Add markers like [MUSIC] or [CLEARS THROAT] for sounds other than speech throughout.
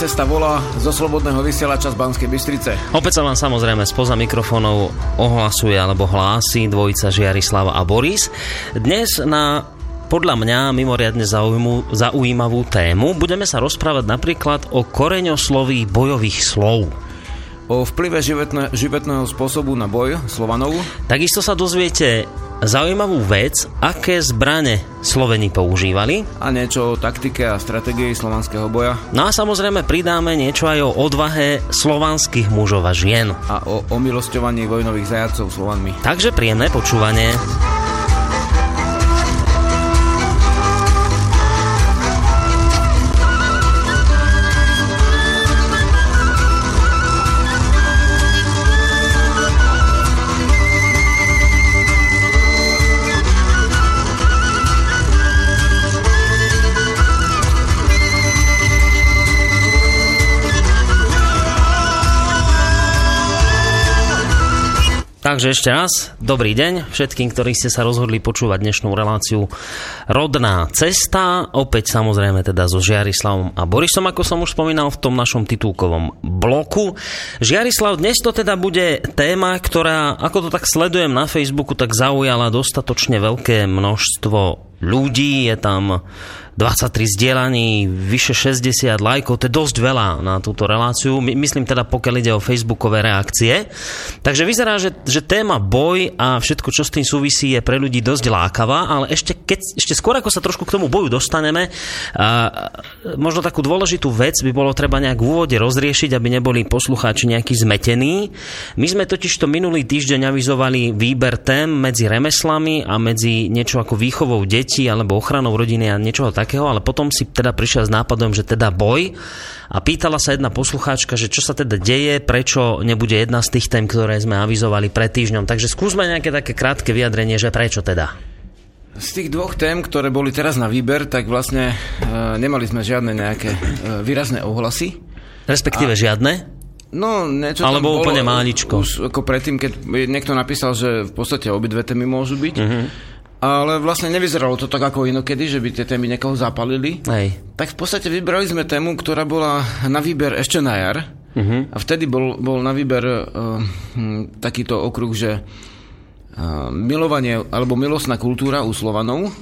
Cesta volá zo slobodného vysielača z Banskej Bystrice. Opäť sa vám samozrejme spoza mikrofónov ohlasuje alebo hlási dvojica Žiarislava a Boris. Dnes na podľa mňa mimoriadne zaujímavú, zaujímavú tému budeme sa rozprávať napríklad o koreňosloví bojových slov o vplyve životne, životného spôsobu na boj Slovanov. Takisto sa dozviete zaujímavú vec, aké zbrane Sloveni používali. A niečo o taktike a stratégii slovanského boja. No a samozrejme pridáme niečo aj o odvahe slovanských mužov a žien. A o omilosťovaní vojnových zajacov Slovanmi. Takže príjemné počúvanie. Takže ešte raz, dobrý deň všetkým, ktorí ste sa rozhodli počúvať dnešnú reláciu Rodná cesta. Opäť samozrejme teda so Žiarislavom a Borisom, ako som už spomínal v tom našom titulkovom bloku. Žiarislav, dnes to teda bude téma, ktorá, ako to tak sledujem na Facebooku, tak zaujala dostatočne veľké množstvo ľudí. Je tam 23 zdieľaní, vyše 60 lajkov, to je dosť veľa na túto reláciu, My, myslím teda pokiaľ ide o facebookové reakcie. Takže vyzerá, že, že téma boj a všetko, čo s tým súvisí, je pre ľudí dosť lákavá, ale ešte, keď, ešte skôr, ako sa trošku k tomu boju dostaneme, a, možno takú dôležitú vec by bolo treba nejak v úvode rozriešiť, aby neboli poslucháči nejakí zmetení. My sme totiž to minulý týždeň avizovali výber tém medzi remeslami a medzi niečo ako výchovou detí alebo ochranou rodiny a niečoho takého, ale potom si teda prišiel s nápadom, že teda boj a pýtala sa jedna poslucháčka, že čo sa teda deje, prečo nebude jedna z tých tém, ktoré sme avizovali pred týždňom. Takže skúsme nejaké také krátke vyjadrenie, že prečo teda. Z tých dvoch tém, ktoré boli teraz na výber, tak vlastne e, nemali sme žiadne nejaké e, výrazné ohlasy. Respektíve a... žiadne? No, niečo Alebo tam úplne máličko. Už ako predtým, keď niekto napísal, že v podstate obidve témy môžu byť. Uh-huh ale vlastne nevyzeralo to tak ako inokedy, že by tie témy niekoho zapalili. Hej. Tak v podstate vybrali sme tému, ktorá bola na výber ešte na jar. Uh-huh. A vtedy bol, bol na výber uh, takýto okruh, že uh, milovanie alebo milostná kultúra u Slovanov.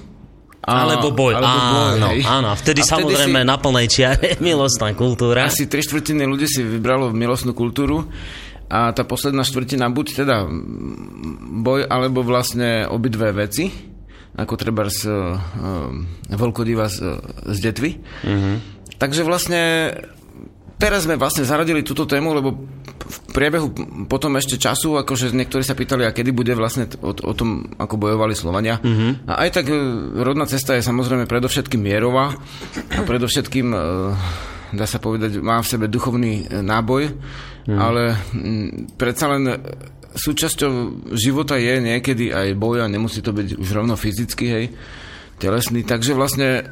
A, alebo boj. Alebo boj áno, hej. áno. Vtedy, a vtedy samozrejme si, na plnej čiare [LAUGHS] milostná kultúra. Asi tri štvrtiny ľudí si vybralo milostnú kultúru a tá posledná štvrtina buď teda boj, alebo vlastne obidve veci, ako treba z uh, Volkodiva z, z detvy. Mm-hmm. Takže vlastne teraz sme vlastne zaradili túto tému, lebo v priebehu potom ešte času, akože niektorí sa pýtali, a kedy bude vlastne o, o tom, ako bojovali Slovania. Mm-hmm. A aj tak rodná cesta je samozrejme predovšetkým mierová a predovšetkým, dá sa povedať, má v sebe duchovný náboj, Hmm. Ale m, predsa len súčasťou života je niekedy aj boj a nemusí to byť už rovno fyzicky, hej, telesný. Takže vlastne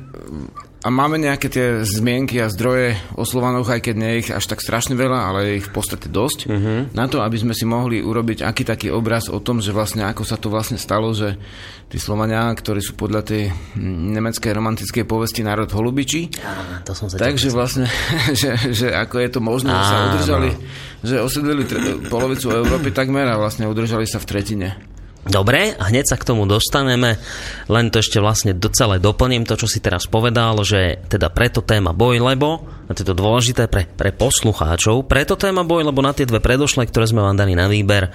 a máme nejaké tie zmienky a zdroje o Slovanoch, aj keď nie je ich až tak strašne veľa, ale je ich v podstate dosť, uh-huh. na to, aby sme si mohli urobiť aký taký obraz o tom, že vlastne ako sa to vlastne stalo, že tí Slovania, ktorí sú podľa tej nemeckej romantickej povesti národ holubičí, to som sa takže vlastne, [LAUGHS] že, že ako je to možné, že sa udržali, že osedlili tre- polovicu Európy takmer a vlastne udržali sa v tretine. Dobre, a hneď sa k tomu dostaneme, len to ešte vlastne celé doplním to, čo si teraz povedal, že teda preto téma boj, lebo, a to je to dôležité pre, pre poslucháčov, preto téma boj, lebo na tie dve predošle, ktoré sme vám dali na výber,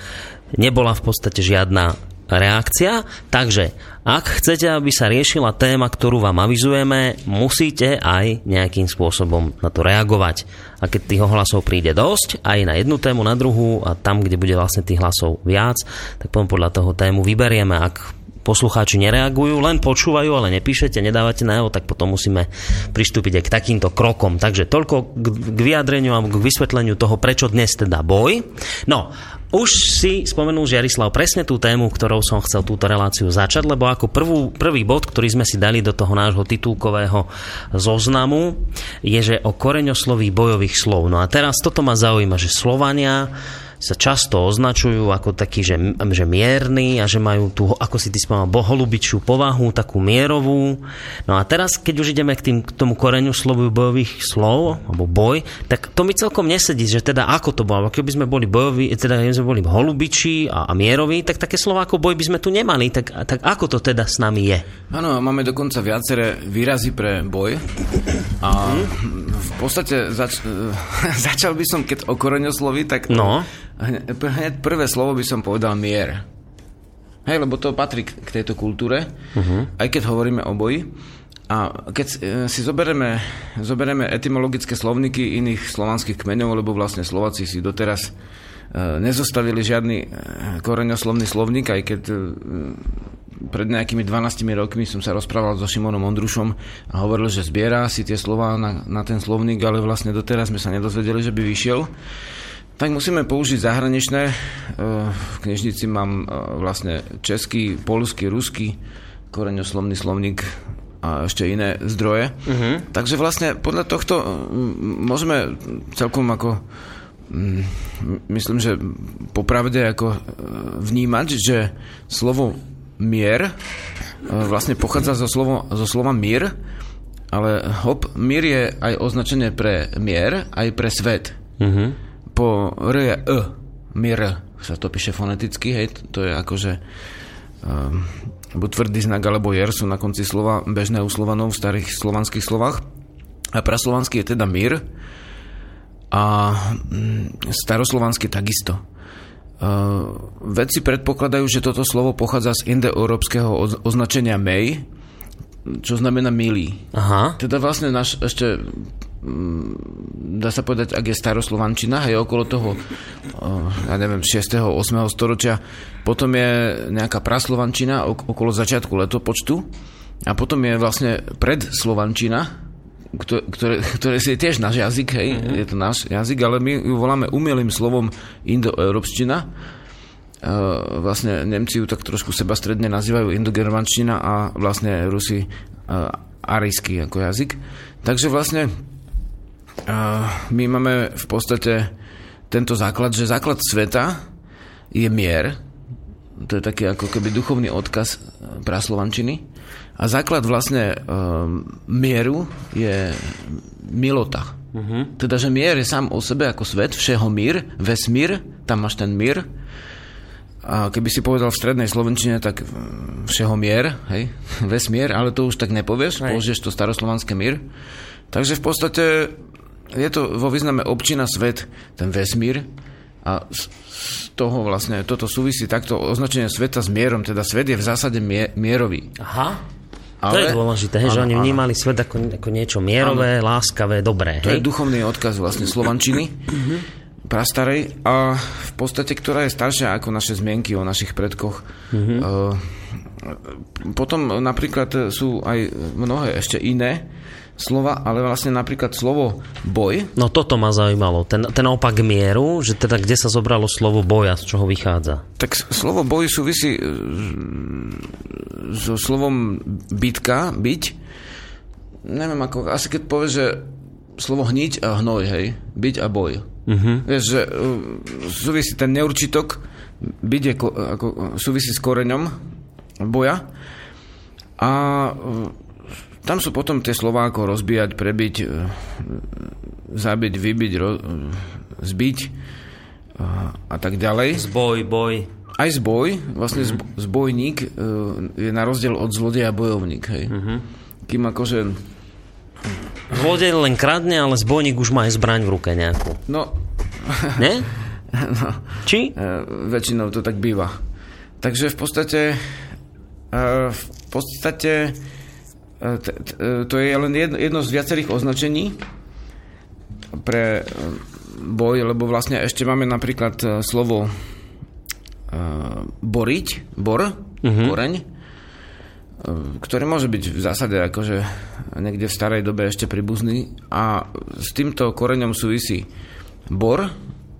nebola v podstate žiadna reakcia. Takže ak chcete, aby sa riešila téma, ktorú vám avizujeme, musíte aj nejakým spôsobom na to reagovať. A keď tých hlasov príde dosť, aj na jednu tému, na druhú a tam, kde bude vlastne tých hlasov viac, tak potom podľa toho tému vyberieme. Ak poslucháči nereagujú, len počúvajú, ale nepíšete, nedávate na tak potom musíme pristúpiť aj k takýmto krokom. Takže toľko k vyjadreniu a k vysvetleniu toho, prečo dnes teda boj. No, už si spomenul Žiarislav presne tú tému, ktorou som chcel túto reláciu začať, lebo ako prvú, prvý bod, ktorý sme si dali do toho nášho titulkového zoznamu, je, že o koreňosloví bojových slov. No a teraz toto ma zaujíma, že Slovania sa často označujú ako takí, že, že mierni a že majú tú, ako si ty spomínal, boholubičiu povahu, takú mierovú. No a teraz, keď už ideme k, tým, k tomu koreňu slovu bojových slov, alebo boj, tak to mi celkom nesedí, že teda ako to bolo. Keby sme boli bojoví, teda keby sme boli holubiči a, a mieroví, tak také slova ako boj by sme tu nemali. Tak, tak ako to teda s nami je? Áno, máme dokonca viaceré výrazy pre boj. A v podstate zač- [LAUGHS] začal by som, keď o koreňoslovi, tak No. Hneď prvé slovo by som povedal mier. Hej, lebo to patrí k tejto kultúre, uh-huh. aj keď hovoríme o boji. A keď e, si zoberieme, zoberieme etymologické slovníky iných slovanských kmeňov, lebo vlastne Slováci si doteraz e, nezostavili žiadny e, koreňoslovný slovník, aj keď pred nejakými 12 rokmi som sa rozprával so Šimonom Ondrušom a hovoril, že zbiera si tie slova na, na ten slovník, ale vlastne doteraz sme sa nedozvedeli, že by vyšiel. Tak musíme použiť zahraničné. E, V knižnici mám e, vlastne český, polský, ruský koreňoslovný slovník a ešte iné zdroje. Uh-huh. Takže vlastne podľa tohto môžeme celkom ako myslím, že popravde ako e, vnímať, že slovo mier vlastne pochádza zo, slovo, zo slova mír, ale hop, mír je aj označenie pre mier, aj pre svet. Uh-huh. Po R je E, mir sa to píše foneticky, hej, to je akože um, tvrdý znak, alebo jer sú na konci slova bežné u Slovanov v starých slovanských slovách. A praslovanský je teda mír a mm, staroslovanský takisto. Uh, vedci predpokladajú, že toto slovo pochádza z indoeurópskeho oz- označenia mej, čo znamená milý. Aha. Teda vlastne náš ešte mm, dá sa povedať, ak je staroslovančina, hej, okolo toho, uh, ja neviem, 6. 8. storočia, potom je nejaká praslovančina ok- okolo začiatku letopočtu a potom je vlastne predslovančina, kto- ktoré, [LAUGHS] ktoré si je tiež náš jazyk, hej, mm-hmm. je to náš jazyk, ale my ju voláme umelým slovom indoeurópština. Uh, vlastne Nemci ju tak trošku sebastredne nazývajú indogermančtina a vlastne Rusi uh, arijský ako jazyk. Takže vlastne uh, my máme v podstate tento základ, že základ sveta je mier, to je taký ako keby duchovný odkaz praslovančiny. A základ vlastne um, mieru je milota. Uh-huh. Teda, že mier je sám o sebe ako svet, všeho mír, vesmír, tam máš ten mír. A keby si povedal v strednej slovenčine, tak mm, všeho mier, hej, [LAUGHS] vesmier, ale to už tak nepovieš, Hej. použiješ to staroslovanské mír. Takže v podstate je to vo význame občina svet, ten vesmír. A z toho vlastne, toto súvisí takto označenie sveta s mierom, teda svet je v zásade mie, mierový. Aha. To je dôležité, hej, že Áno, oni áno. vnímali svet ako, ako niečo mierové, láskavé, dobré. To je Hej? duchovný odkaz vlastne slovančiny [CLEARS THROAT] prastarej a v podstate, ktorá je staršia ako naše zmienky o našich predkoch. Uh, potom napríklad sú aj mnohé ešte iné slova, ale vlastne napríklad slovo boj, No toto ma zaujímalo, ten, ten opak mieru, že teda kde sa zobralo slovo boja, z čoho vychádza. tak slovo boj súvisí e, so slovom bitka, byť. Neviem ako, asi keď povieš, že slovo hniť a hnoj, hej, byť a boj. Uh-huh. Vieš, že uh, súvisí ten neurčitok, byť je, ko- ako, súvisí s koreňom boja a uh, tam sú potom tie slova ako rozbíjať, prebiť, uh, zabiť, vybiť, ro- zbiť a tak ďalej. Zboj, boj. Aj zboj, vlastne zb- zbojník je na rozdiel od zlodeja bojovník, hej. Uh-huh. Kým akože, Zlodej len kradne, ale zbojník už má aj zbraň v ruke nejakú. no, Ne? [LAUGHS] no Či? uh, väčšinou to tak býva. Takže v podstate uh, v podstate uh, t- t- uh, to je len jedno, jedno z viacerých označení pre uh, boj, lebo vlastne ešte máme napríklad uh, slovo uh, boriť, bor, uh-huh. koreň, ktorý môže byť v zásade akože niekde v starej dobe ešte pribuzný a s týmto koreňom súvisí bor,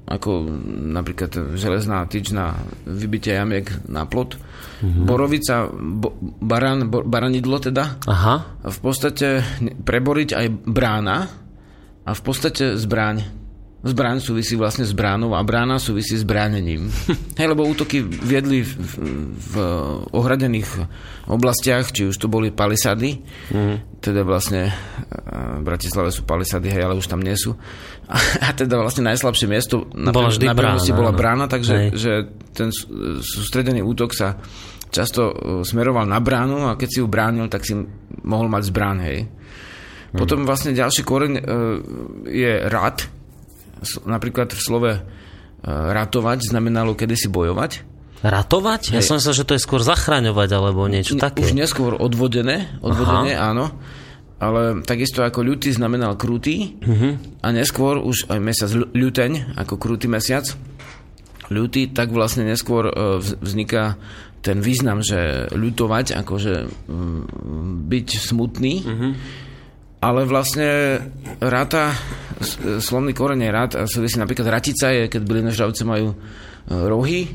ako napríklad železná tyč na vybitie jamiek na plot, mm-hmm. borovica, bo, baran, bo, baranidlo teda, Aha. v podstate preboriť aj brána a v podstate zbraň. Zbraň súvisí vlastne s bránou a brána súvisí s bránením. [LAUGHS] Hej, lebo útoky viedli v, v ohradených oblastiach, či už to boli palisady, mm. teda vlastne v Bratislave sú palisady, hej, ale už tam nie sú. A, [LAUGHS] a teda vlastne najslabšie miesto na, bola vždy na brána, bola brána, takže hej. že ten sústredený útok sa často smeroval na bránu a keď si ju bránil, tak si mohol mať zbrán, hej. Potom vlastne ďalší koreň je rad, napríklad v slove ratovať znamenalo kedysi bojovať. Ratovať? Ja Hej. som myslel, že to je skôr zachraňovať alebo niečo také. Už neskôr odvodené, odvodené áno. Ale takisto ako ľutý znamenal krutý a neskôr už aj mesiac ľu- ľuteň, ako krutý mesiac, ľutý, tak vlastne neskôr e, vz- vzniká ten význam, že ľutovať, akože byť smutný, ale vlastne ráta, s- slovný koreň je rád a súvisí napríklad ratica je, keď bylinožravce majú e, rohy,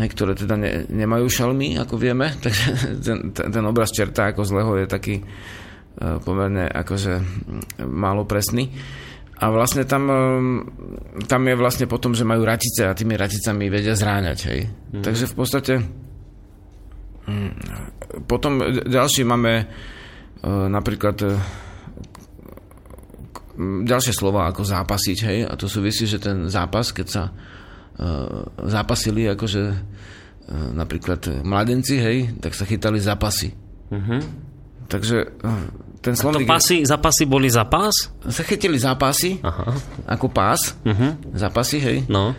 hej, ktoré teda ne, nemajú šalmy, ako vieme, [LAUGHS] takže ten, ten, obraz čerta ako zlého je taký e, pomerne akože málo presný. A vlastne tam, e, tam je vlastne potom, že majú ratice a tými raticami vedia zráňať. Hej. Takže v podstate mm, potom ďalší máme napríklad ďalšie slova ako zápasiť, hej, a to súvisí, že ten zápas, keď sa uh, zápasili akože uh, napríklad mladenci, hej, tak sa chytali zápasy. Uh-huh. Takže uh, ten To slovník... pasy, zapasy boli za pás? Sa chytili zápasy, Aha. ako pás, uh-huh. zápasy, hej, No.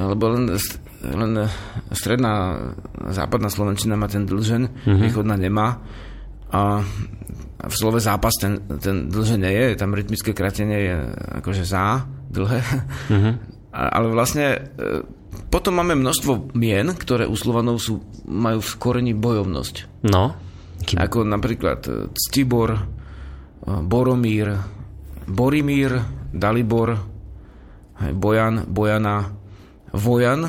lebo len, len stredná západná Slovenčina má ten dlžen, uh-huh. východná nemá. A v slove zápas ten, ten dlže nie je, tam rytmické kratenie je akože za, dlhé. A, ale vlastne e, potom máme množstvo mien, ktoré u Slovanov sú, majú v koreni bojovnosť. No. Kým... Ako napríklad e, Ctibor, e, Boromír, Borimír, Dalibor, Bojan, Bojana, Vojan,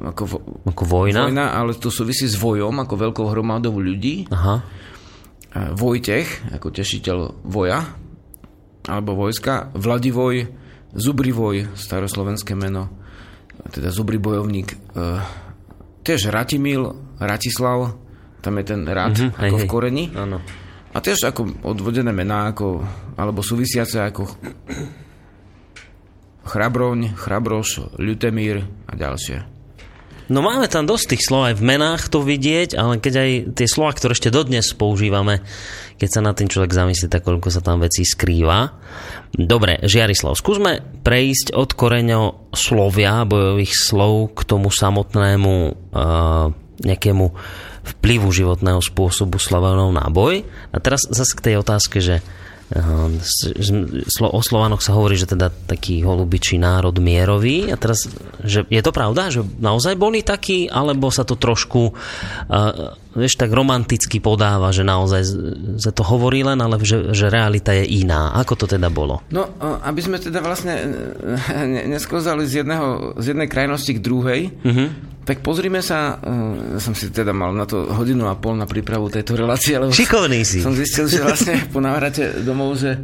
ako, vo, Ako vojna? vojna, ale to súvisí s vojom, ako veľkou hromadou ľudí. Aha. Vojtech, ako tešiteľ voja, alebo vojska. Vladivoj, Zubrivoj, staroslovenské meno, teda Zubri bojovník. E, tiež Ratimil, Ratislav, tam je ten rad, Mhm, mm-hmm, ako hej. v koreni. Áno. A tiež ako odvodené mená, ako, alebo súvisiace ako Chrabroň, Chrabroš, Ľutemír a ďalšie. No máme tam dosť tých slov aj v menách to vidieť, ale keď aj tie slova, ktoré ešte dodnes používame, keď sa nad tým človek zamyslí, tak koľko sa tam vecí skrýva. Dobre, Žiarislav, skúsme prejsť od koreňo slovia, bojových slov k tomu samotnému uh, nejakému vplyvu životného spôsobu Slovanov na boj. A teraz zase k tej otázke, že o Slovanoch sa hovorí, že teda taký holubičí národ mierový. A teraz, že je to pravda, že naozaj boli takí, alebo sa to trošku uh, vieš, tak romanticky podáva, že naozaj sa to hovorí len, ale že, že realita je iná. Ako to teda bolo? No, aby sme teda vlastne e, ne- nesklzali z, jedného, z jednej krajnosti k druhej, uh-huh. tak pozrime sa, e, ja som si teda mal na to hodinu a pol na prípravu tejto relácie, ale Šikovný si. som zistil, že vlastne [LAUGHS] po návrate domov, že,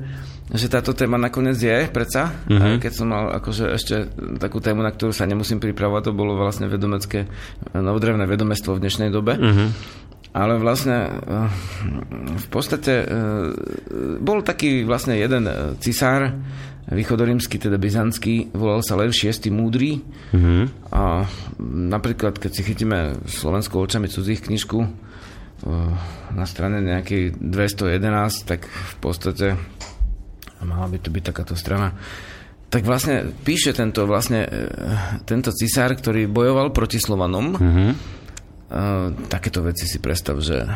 že táto téma nakoniec je, predsa. Uh-huh. Keď som mal akože ešte takú tému, na ktorú sa nemusím pripravovať, to bolo vlastne vedomecké, novodrevné vedomestvo v dnešnej dobe. Uh-huh. Ale vlastne eh, v podstate eh, bol taký vlastne jeden eh, cisár, východorímsky, teda byzantský, volal sa Lev VI. Múdry. Mm-hmm. A napríklad, keď si chytíme slovenskou očami cudzích knižku na strane nejakej 211, tak v podstate mala by to byť takáto strana tak vlastne píše tento vlastne tento cisár, ktorý bojoval proti Slovanom. Mm-hmm. Uh, takéto veci si predstav, že uh,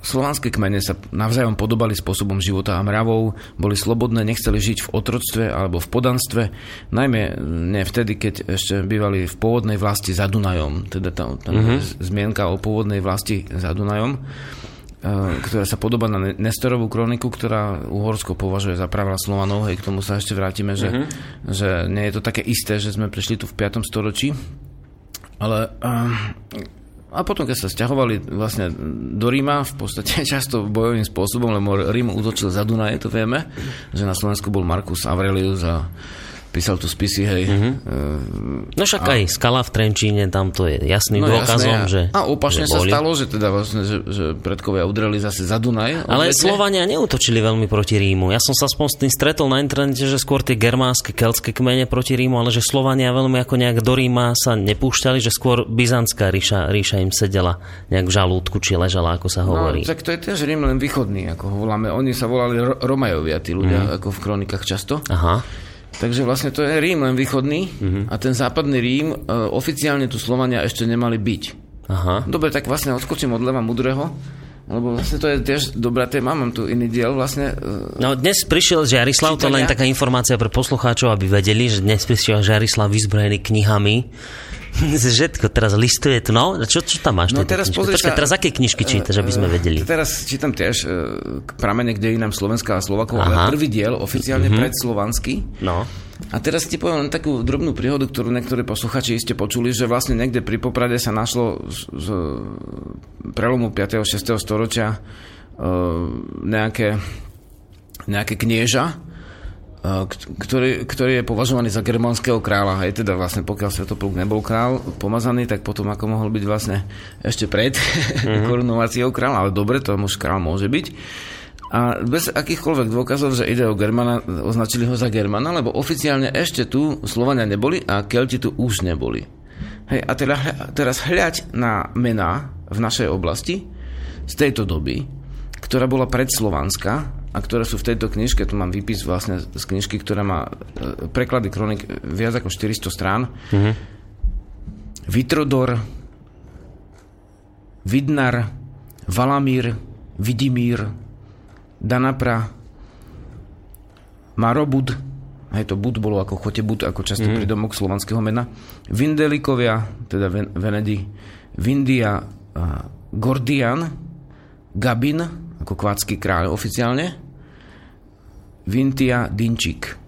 slovanské kmene sa navzájom podobali spôsobom života a mravov, boli slobodné, nechceli žiť v otroctve alebo v podanstve, najmä ne vtedy, keď ešte bývali v pôvodnej vlasti za Dunajom, teda tam, tam mm-hmm. zmienka o pôvodnej vlasti za Dunajom, ktorá sa podobá na Nestorovú kroniku, ktorá Uhorsko považuje za pravá Slovanov, hej, k tomu sa ešte vrátime, že, mm-hmm. že nie je to také isté, že sme prišli tu v 5. storočí, ale uh, a potom, keď sa stiahovali vlastne do Ríma, v podstate [LAUGHS] často bojovým spôsobom, lebo Rím útočil za Dunaj, to vieme, že na Slovensku bol Markus Aurelius a písal tu spisy, hej. Mm-hmm. No však a... aj skala v Trenčíne, tam to je jasným no, dôkazom, jasné, že A opačne že sa boli. stalo, že teda vlastne, že, že predkovia udreli zase za Dunaj. Ale odvetne. Slovania neutočili veľmi proti Rímu. Ja som sa spon s tým stretol na internete, že skôr tie germánske, keltské kmene proti Rímu, ale že Slovania veľmi ako nejak do Ríma sa nepúšťali, že skôr byzantská ríša, ríša im sedela nejak v žalúdku, či ležala, ako sa no, hovorí. No, tak to je tiež Rím len východný, ako voláme. Oni sa volali Romajovia, tí ľudia, mm. ako v kronikách často. Aha. Takže vlastne to je Rím len východný uh-huh. a ten západný Rím, e, oficiálne tu Slovania ešte nemali byť. Aha. Dobre, tak vlastne odskočím od Leva Mudrého, lebo vlastne to je tiež dobrá téma, mám tu iný diel vlastne. E, no dnes prišiel Žiarislav, čítania. to len taká informácia pre poslucháčov, aby vedeli, že dnes prišiel Žiarislav vyzbrojený knihami [LAUGHS] Všetko teraz listuje tu, no? Čo, čo tam máš? No teraz pozri Počkaj, teraz aké knižky čítaš, aby sme vedeli? Teraz čítam tiež pramene k dejinám Slovenska a Slovakov, ale prvý diel, oficiálne mm-hmm. predslovanský. No. A teraz ti poviem len takú drobnú príhodu, ktorú niektorí posluchači iste počuli, že vlastne niekde pri Poprade sa našlo z, z prelomu 5. a 6. storočia uh, nejaké, nejaké knieža, ktorý, ktorý je považovaný za germánskeho kráľa. Hej, teda vlastne pokiaľ Svetopluk nebol král pomazaný, tak potom ako mohol byť vlastne ešte pred mm-hmm. [LAUGHS] korunováciou kráľa. Ale dobre, to už král môže byť. A bez akýchkoľvek dôkazov, že ide o Germana, označili ho za Germana, lebo oficiálne ešte tu Slovania neboli a Kelti tu už neboli. Hej, a teda, teraz hľaď na mená v našej oblasti z tejto doby, ktorá bola predslovanská a ktoré sú v tejto knižke, tu mám výpis vlastne z knižky, ktorá má e, preklady kronik viac ako 400 strán. Mm-hmm. Vitrodor, Vidnar, Valamír, Vidimír, Danapra, Marobud, aj to bud bolo ako chotebud, ako často mm-hmm. pridomok slovanského mena, Vindelikovia, teda Ven- Venedi, Vindia, Gordian, Gabin, ako kvátsky kráľ oficiálne, Vintia Dinčík.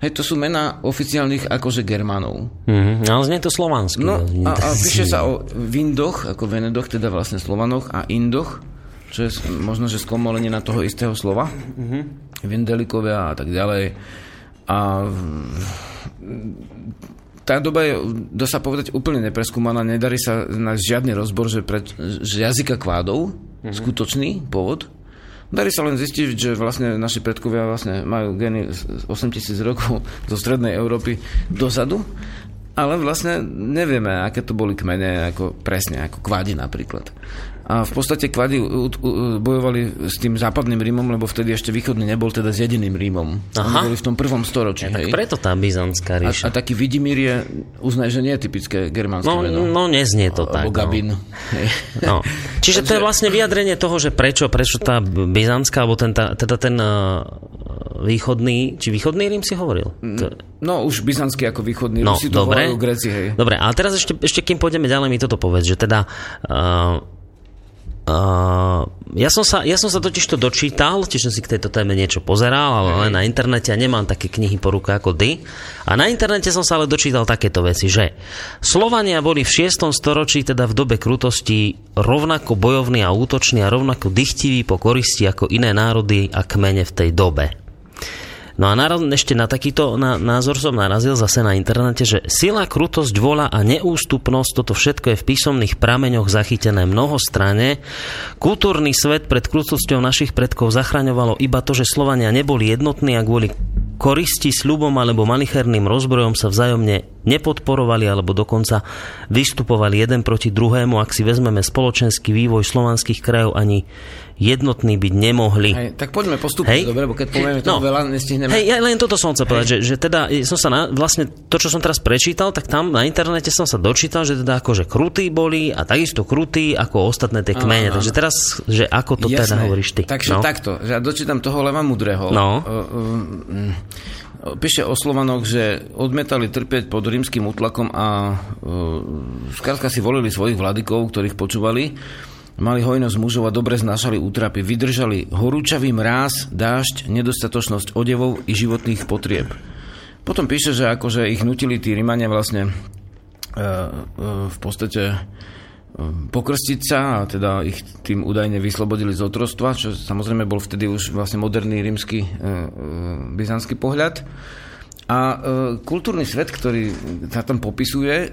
Hej, to sú mená oficiálnych akože Germanov. Mm-hmm, ale znie to slovansky. No, [LAUGHS] a, a píše sa o Vindoch, ako Venedoch, teda vlastne Slovanoch, a Indoch, čo je možno, že skomolenie na toho istého slova. Mm-hmm. Vindelikovia a tak ďalej. A tá doba je, dá sa povedať, úplne nepreskúmaná. Nedarí sa na žiadny rozbor, že, pre, že jazyka kvádov, mm-hmm. skutočný pôvod. Darí sa len zistiť, že vlastne naši predkovia vlastne majú geny 8000 rokov zo strednej Európy dozadu, ale vlastne nevieme, aké to boli kmene, ako presne, ako kvádi napríklad. A v podstate kvady bojovali s tým západným Rímom, lebo vtedy ešte východný nebol teda s jediným Rímom. Aha. Oni boli v tom prvom storočí. Ja, tak preto tá byzantská ríša. A, a taký Vidimír je, uznaj, že nie je typické germánske no, meno. No, neznie to tak. Alebo Gabin. No. no. Čiže to je vlastne vyjadrenie toho, že prečo, prečo tá byzantská, alebo ten, tá, teda ten uh, východný, či východný Rím si hovoril? Mm, no, už byzantský ako východný no, Rím si to dobre. Greci, hej. Dobre, ale teraz ešte, ešte kým pôjdeme ďalej, mi toto povedz, že teda uh, Uh, ja, som sa, ja som sa totiž to dočítal, tiež som si k tejto téme niečo pozeral, ale len na internete a nemám také knihy po ruke ako ty. A na internete som sa ale dočítal takéto veci, že Slovania boli v 6. storočí, teda v dobe krutosti, rovnako bojovní a útoční a rovnako dychtiví po koristi ako iné národy a kmene v tej dobe. No a naraz, ešte na takýto na, názor som narazil zase na internete, že sila, krutosť, vola a neústupnosť, toto všetko je v písomných prameňoch zachytené mnohostrane. Kultúrny svet pred krutosťou našich predkov zachraňovalo iba to, že Slovania neboli jednotní a kvôli koristi sľubom alebo malicherným rozbrojom sa vzájomne nepodporovali alebo dokonca vystupovali jeden proti druhému. Ak si vezmeme spoločenský vývoj slovanských krajov, ani jednotní byť nemohli. Hej, tak poďme postupne, Hej. dobre, bo keď povieme to no. veľa, nestihneme. Hej, ja len toto som chcel Hej. povedať, že, že teda som sa na, vlastne to, čo som teraz prečítal, tak tam na internete som sa dočítal, že teda akože krutí boli a takisto krutí ako ostatné tie kmene. Takže teraz, že ako to teda Jasné. teda hovoríš ty. Takže no? takto, že ja dočítam toho Leva Mudrého. No. Uh, uh, píše o Slovanoch, že odmetali trpieť pod rímským útlakom a uh, skrátka si volili svojich vladykov, ktorých počúvali Mali hojnosť mužov a dobre znášali útrapy. Vydržali horúčavý mráz, dážď, nedostatočnosť odevov i životných potrieb. Potom píše, že akože ich nutili tí Rimania vlastne e, e, v podstate e, pokrstiť sa a teda ich tým údajne vyslobodili z otrostva, čo samozrejme bol vtedy už vlastne moderný rímsky byzantský pohľad. A e, kultúrny svet, ktorý sa tam popisuje,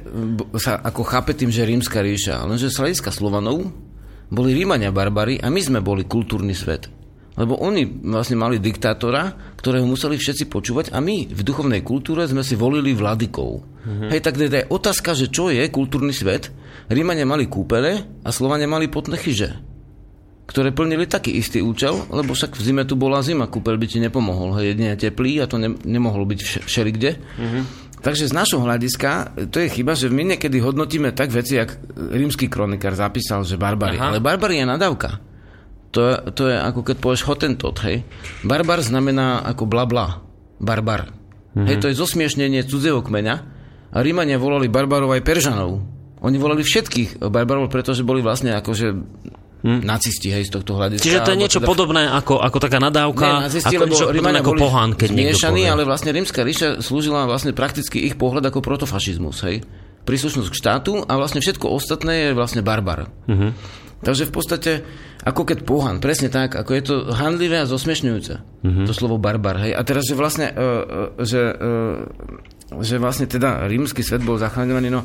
sa ako chápe tým, že rímska ríša. Lenže z hľadiska Slovanov boli Rímania barbary a my sme boli kultúrny svet. Lebo oni vlastne mali diktátora, ktorého museli všetci počúvať a my v duchovnej kultúre sme si volili vladykov. Mm-hmm. Hej, tak teda je otázka, že čo je kultúrny svet. Rímania mali kúpele a Slovania mali potné chyže, ktoré plnili taký istý účel, lebo však v zime tu bola zima, kúpel by ti nepomohol. Hej, jedine teplý a to ne, nemohlo byť všelikde. Mm-hmm. Takže z našho hľadiska, to je chyba, že my niekedy hodnotíme tak veci, jak rímsky kronikár zapísal, že barbary. Aha. Ale barbary je nadávka. To je, to je ako keď povieš hotentot, hej. Barbar znamená ako bla bla. Barbar. Mhm. Hej, to je zosmiešnenie cudzieho kmeňa. A Rímania volali barbarov aj Peržanov. Oni volali všetkých barbarov, pretože boli vlastne akože hm? nacisti, hej, z tohto hľadiska. Čiže to je niečo teda... podobné ako, ako taká nadávka, Nie, nacisti, ako, niečo podobné ako pohán, keď zmiešaní, ale vlastne rímska ríša slúžila vlastne prakticky ich pohľad ako protofašizmus, hej. Príslušnosť k štátu a vlastne všetko ostatné je vlastne barbar. Uh-huh. Takže v podstate, ako keď pohan, presne tak, ako je to handlivé a zosmiešňujúce, uh-huh. to slovo barbar, hej. A teraz, že vlastne, uh, uh, že uh, že vlastne teda rímsky svet bol zachraňovaný, no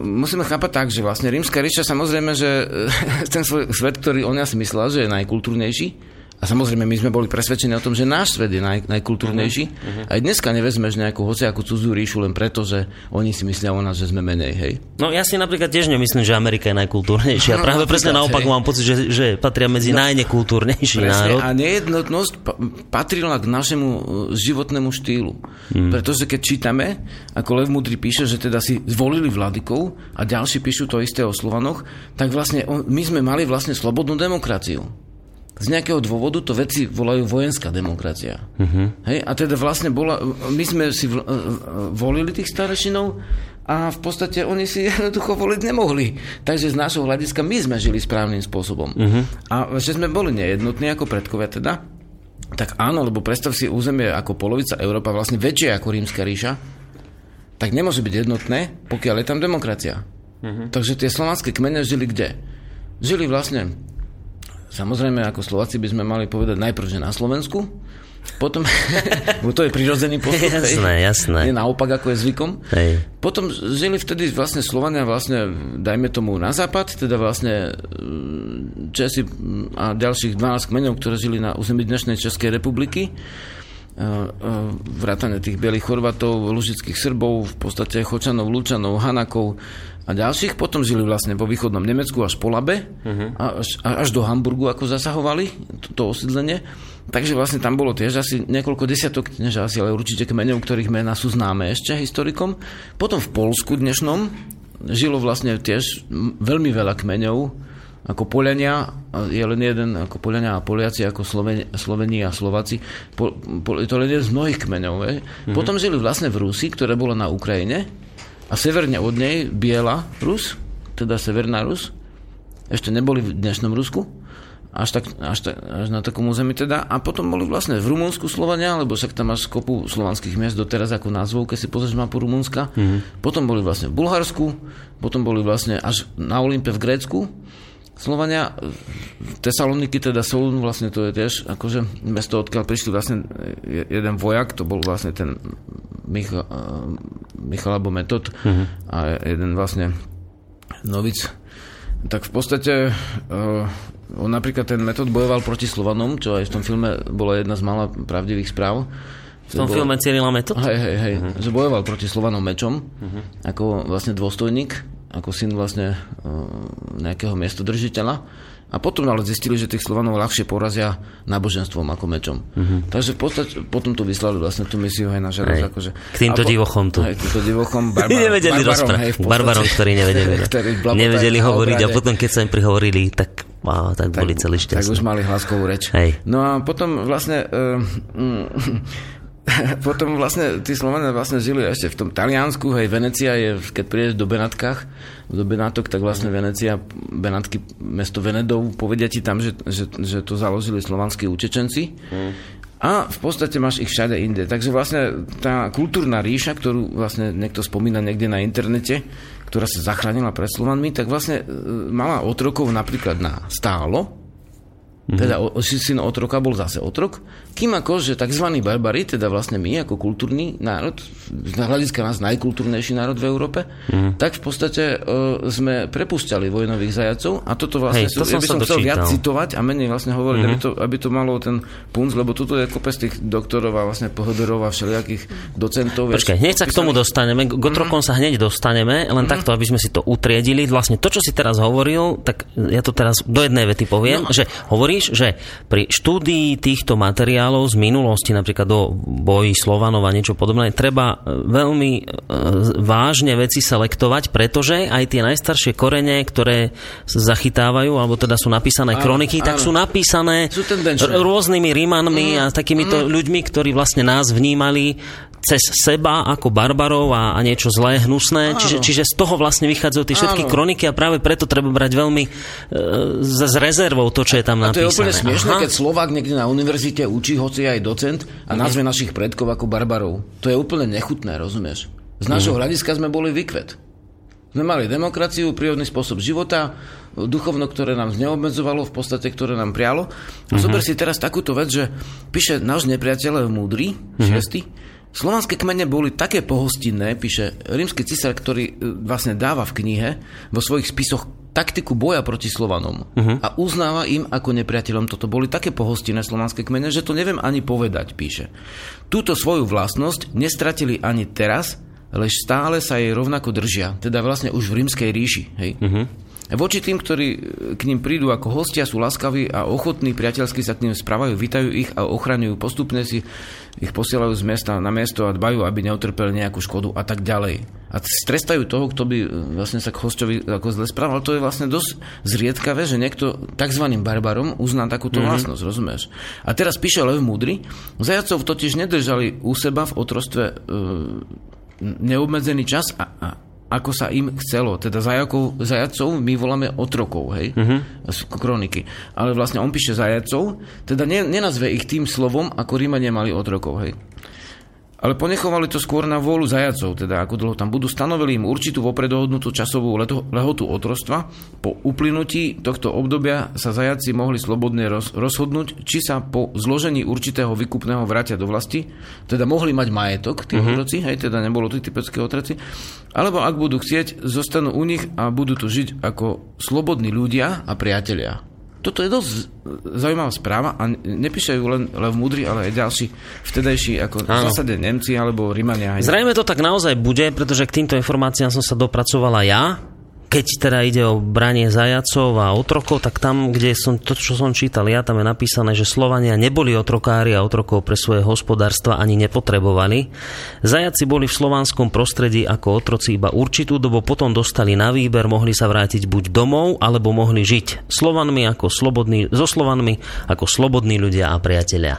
musíme chápať tak, že vlastne rímska ríša samozrejme, že [LAUGHS] ten svoj svet, ktorý on si myslel, že je najkultúrnejší, a samozrejme, my sme boli presvedčení o tom, že náš svet je naj, najkultúrnejší. Uh-huh. Aj dneska nevezmeš nejakú hociakú cudzú ríšu len preto, že oni si myslia o nás, že sme menej, hej? No ja si napríklad tiež nemyslím, že Amerika je najkultúrnejšia. [LAUGHS] No, práve presne naopak hej. mám pocit, že, že patria medzi no, najnekultúrnejší presne, národ. A nejednotnosť patrila k našemu e, životnému štýlu. Hmm. Pretože keď čítame, ako Lev Mudry píše, že teda si zvolili vladykov a ďalší píšu to isté o Slovanoch, tak vlastne on, my sme mali vlastne slobodnú demokraciu z nejakého dôvodu to veci volajú vojenská demokracia. Uh-huh. Hej? A teda vlastne bola, my sme si v, volili tých starešinov a v podstate oni si [LAUGHS] jednoducho voliť nemohli. Takže z nášho hľadiska my sme žili správnym spôsobom. Uh-huh. A že sme boli nejednotní ako predkovia teda, tak áno, lebo predstav si územie ako polovica Európa, vlastne väčšie ako rímska ríša, tak nemôže byť jednotné, pokiaľ je tam demokracia. Uh-huh. Takže tie slovanské kmene žili kde? Žili vlastne Samozrejme, ako Slováci by sme mali povedať najprv, že na Slovensku, potom, [LAUGHS] bo to je prirodzený postup. Jasné, jasné. Nie naopak, ako je zvykom. Hej. Potom žili vtedy vlastne Slovania, vlastne, dajme tomu na západ, teda vlastne mm, Česi a ďalších 12 kmeňov, ktoré žili na území dnešnej Českej republiky vrátane tých bielých Chorvatov, lužických Srbov, v podstate Chočanov, Lučanov, Hanakov, a ďalších potom žili vlastne vo východnom Nemecku až po Labe, uh-huh. až, až do Hamburgu ako zasahovali to, to osídlenie. Takže vlastne tam bolo tiež asi niekoľko desiatok, než asi, ale určite kmeňov, ktorých mená sú známe ešte historikom. Potom v Polsku dnešnom žilo vlastne tiež veľmi veľa kmeňov, ako Poliania, je len jeden, ako Poliania a Poliaci, ako Sloveni, Sloveni a Slováci. Po, po, je to len jeden z mnohých kmeňov. Mm-hmm. Potom žili vlastne v Rusi, ktoré bolo na Ukrajine, a severne od nej Biela Rus, teda Severná Rus, ešte neboli v dnešnom Rusku, až, tak, až, tak, až na takom území teda. A potom boli vlastne v Rumunsku Slovania, lebo však tam máš kopu slovanských miest doteraz ako názvov, keď si pozrieš mapu Rumunska. Mm-hmm. Potom boli vlastne v Bulharsku, potom boli vlastne až na Olympe v Grécku. Slovania, Tesaloniky, teda Solun, vlastne to je tiež akože mesto, odkiaľ prišli vlastne jeden vojak, to bol vlastne ten Michal, Michal alebo Metod uh-huh. a jeden vlastne novic. Tak v podstate uh, on napríklad ten Metod bojoval proti Slovanom, čo aj v tom filme bola jedna z mála pravdivých správ, V tom filme Cyrila Metod? Hej, hej, hej. Uh-huh. Že bojoval proti Slovanom mečom, uh-huh. ako vlastne dôstojník, ako syn vlastne uh, nejakého miestodržiteľa. A potom ale zistili, že tých Slovanov ľahšie porazia náboženstvom ako mečom. Uh-huh. Takže v podstate potom tu vyslali vlastne tú misiu aj na želez. Akože, k týmto po, divochom tu. Hej, k týmto divochom. Barbar, [LAUGHS] nevedeli rozprávať. Barbarom, ktorí nevedeli. [LAUGHS] ktorí nevedeli hovoriť a potom, keď sa im prihovorili, tak Wow, tak, tak boli celý šťastní. Tak už mali hlaskovú reč. Hej. No a potom vlastne... Uh, [LAUGHS] potom vlastne tí Slovania vlastne žili ešte v tom Taliansku, hej, Venecia je, keď prídeš do Benatkách, do Benátok, tak vlastne Venecia, Benátky, mesto Venedov, povedia ti tam, že, že, že to založili slovanskí utečenci. Mm. A v podstate máš ich všade inde. Takže vlastne tá kultúrna ríša, ktorú vlastne niekto spomína niekde na internete, ktorá sa zachránila pred Slovanmi, tak vlastne e, mala otrokov napríklad na stálo, Mm-hmm. Teda syn otroka bol zase otrok. Kým ako, že tzv. barbari, teda vlastne my ako kultúrny národ, z hľadiska nás najkultúrnejší národ v Európe, mm-hmm. tak v podstate uh, sme prepúšťali vojnových zajacov a toto vlastne Hej, to sú, ja by som chcel viac citovať a menej vlastne hovoriť, mm-hmm. aby, to, aby to malo ten punc, lebo toto je kopec tých doktorov a vlastne pohodorov a všelijakých docentov. Počkaj, hneď sa k tomu dostaneme, k otrokom mm-hmm. sa hneď dostaneme, len mm-hmm. takto, aby sme si to utriedili. Vlastne to, čo si teraz hovoril, tak ja to teraz do jednej vety poviem, no. že hovorí hovoríš, že pri štúdii týchto materiálov z minulosti, napríklad do boji Slovanov a niečo podobné, treba e, veľmi e, vážne veci selektovať, pretože aj tie najstaršie korene, ktoré zachytávajú, alebo teda sú napísané áno, kroniky, áno. tak sú napísané sú rôznymi rímanmi mm, a takýmito mm. ľuďmi, ktorí vlastne nás vnímali cez seba ako barbarov a, a niečo zlé, hnusné. Čiže, čiže z toho vlastne vychádzajú tie všetky Áno. kroniky a práve preto treba brať veľmi e, s rezervou to, čo je tam napísané. A to je úplne smiešné, keď Slovák niekde na univerzite učí, hoci aj docent a nazve mm. našich predkov ako barbarov. To je úplne nechutné, rozumieš? Z našho mm. hľadiska sme boli vykvet. Sme mali demokraciu, prírodný spôsob života, duchovno, ktoré nám neobmedzovalo, v podstate, ktoré nám prialo. Mm-hmm. zober si teraz takúto vec, že píše náš nepriateľ múdry, mm-hmm. šiestý, Slovanské kmene boli také pohostinné, píše rímsky cisár, ktorý e, vlastne dáva v knihe vo svojich spisoch taktiku boja proti Slovanom uh-huh. a uznáva im ako nepriateľom. Toto boli také pohostinné slovanské kmene, že to neviem ani povedať, píše. Túto svoju vlastnosť nestratili ani teraz, lež stále sa jej rovnako držia, teda vlastne už v rímskej ríši. Hej? Uh-huh. Voči tým, ktorí k ním prídu ako hostia, sú laskaví a ochotní, priateľsky sa k ním správajú, vítajú ich a ochraňujú. Postupne si ich posielajú z mesta na miesto a dbajú, aby neutrpeli nejakú škodu a tak ďalej. A strestajú toho, kto by e, vlastne sa k hostovi ako zle správal. To je vlastne dosť zriedkavé, že niekto tzv. barbarom uzná takúto mm-hmm. vlastnosť, rozumieš? A teraz píše Lev Múdry, zajacov totiž nedržali u seba v otrostve e, neobmedzený čas a, a ako sa im chcelo. Teda zajakov, zajacov my voláme otrokov, hej, uh-huh. z kroniky. Ale vlastne on píše zajacov, teda nenazve ich tým slovom, ako Rímania mali otrokov, hej. Ale ponechovali to skôr na vôľu zajacov, teda ako dlho tam budú, stanovili im určitú vopred dohodnutú časovú leto, lehotu otrostva. Po uplynutí tohto obdobia sa zajaci mohli slobodne roz, rozhodnúť, či sa po zložení určitého výkupného vrátia do vlasti, teda mohli mať majetok, tí mm-hmm. otroci, hej, teda nebolo tí typické otroci, alebo ak budú chcieť, zostanú u nich a budú tu žiť ako slobodní ľudia a priatelia. Toto je dosť zaujímavá správa a nepíše ju len Lev Múdry, ale aj ďalší vtedajší, ako v zásade Nemci alebo Rimania. Zrejme to tak naozaj bude, pretože k týmto informáciám som sa dopracovala ja keď teda ide o branie zajacov a otrokov, tak tam, kde som to, čo som čítal ja, tam je napísané, že Slovania neboli otrokári a otrokov pre svoje hospodárstva ani nepotrebovali. Zajaci boli v slovanskom prostredí ako otroci iba určitú dobu, potom dostali na výber, mohli sa vrátiť buď domov, alebo mohli žiť Slovanmi ako slobodní, so Slovanmi ako slobodní ľudia a priatelia.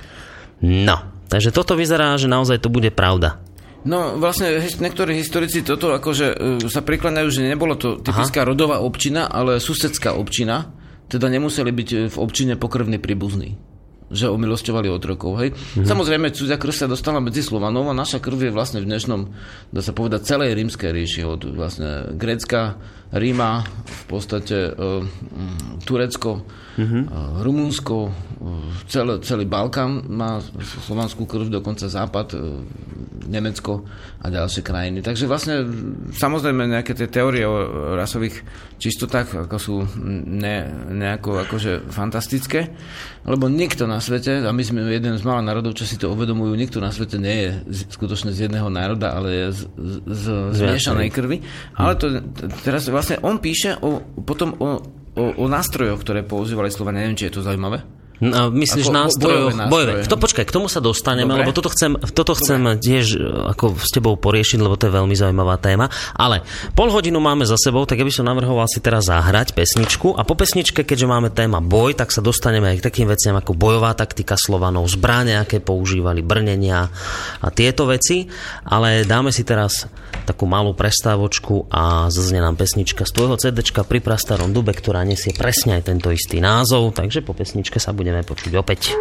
No, takže toto vyzerá, že naozaj to bude pravda. No vlastne niektorí historici toto akože uh, sa prikladajú, že nebolo to typická Aha. rodová občina, ale susedská občina, teda nemuseli byť v občine pokrvní príbuzní že omilosťovali otrokov. Hej. Mm-hmm. Samozrejme, cudzia krv sa dostala medzi Slovanov a naša krv je vlastne v dnešnom, dá sa povedať, celej rímskej ríši, od vlastne Grécka, Ríma, v podstate uh, Turecko, mm-hmm. Rumunsko, uh, celý, celý Balkán má slovanskú krv, dokonca Západ, uh, Nemecko a ďalšie krajiny. Takže vlastne samozrejme nejaké tie teórie o rasových čistotách ako sú ne, nejako akože fantastické, lebo nikto na svete a my sme jeden z mála národov, čo si to uvedomujú. Nikto na svete nie je skutočne z jedného národa, ale je z, z, z zmiešanej krvi. Ale to, teraz vlastne on píše o, potom o, o, o nástrojoch, ktoré používali Slovania. Neviem, či je to zaujímavé. No, myslíš ako nástrojov? Bojové, bojové. To, počkaj, k tomu sa dostaneme, Dobre. lebo toto chcem, toto chcem tiež e, ako s tebou poriešiť, lebo to je veľmi zaujímavá téma. Ale pol hodinu máme za sebou, tak ja by som navrhoval si teraz zahrať pesničku a po pesničke, keďže máme téma boj, tak sa dostaneme aj k takým veciam ako bojová taktika Slovanov, zbrania, aké používali, brnenia a tieto veci. Ale dáme si teraz takú malú prestávočku a zaznie nám pesnička z tvojho CDčka pri prastarom dube, ktorá nesie presne aj tento istý názov, takže po pesničke sa bude budeme počuť opäť.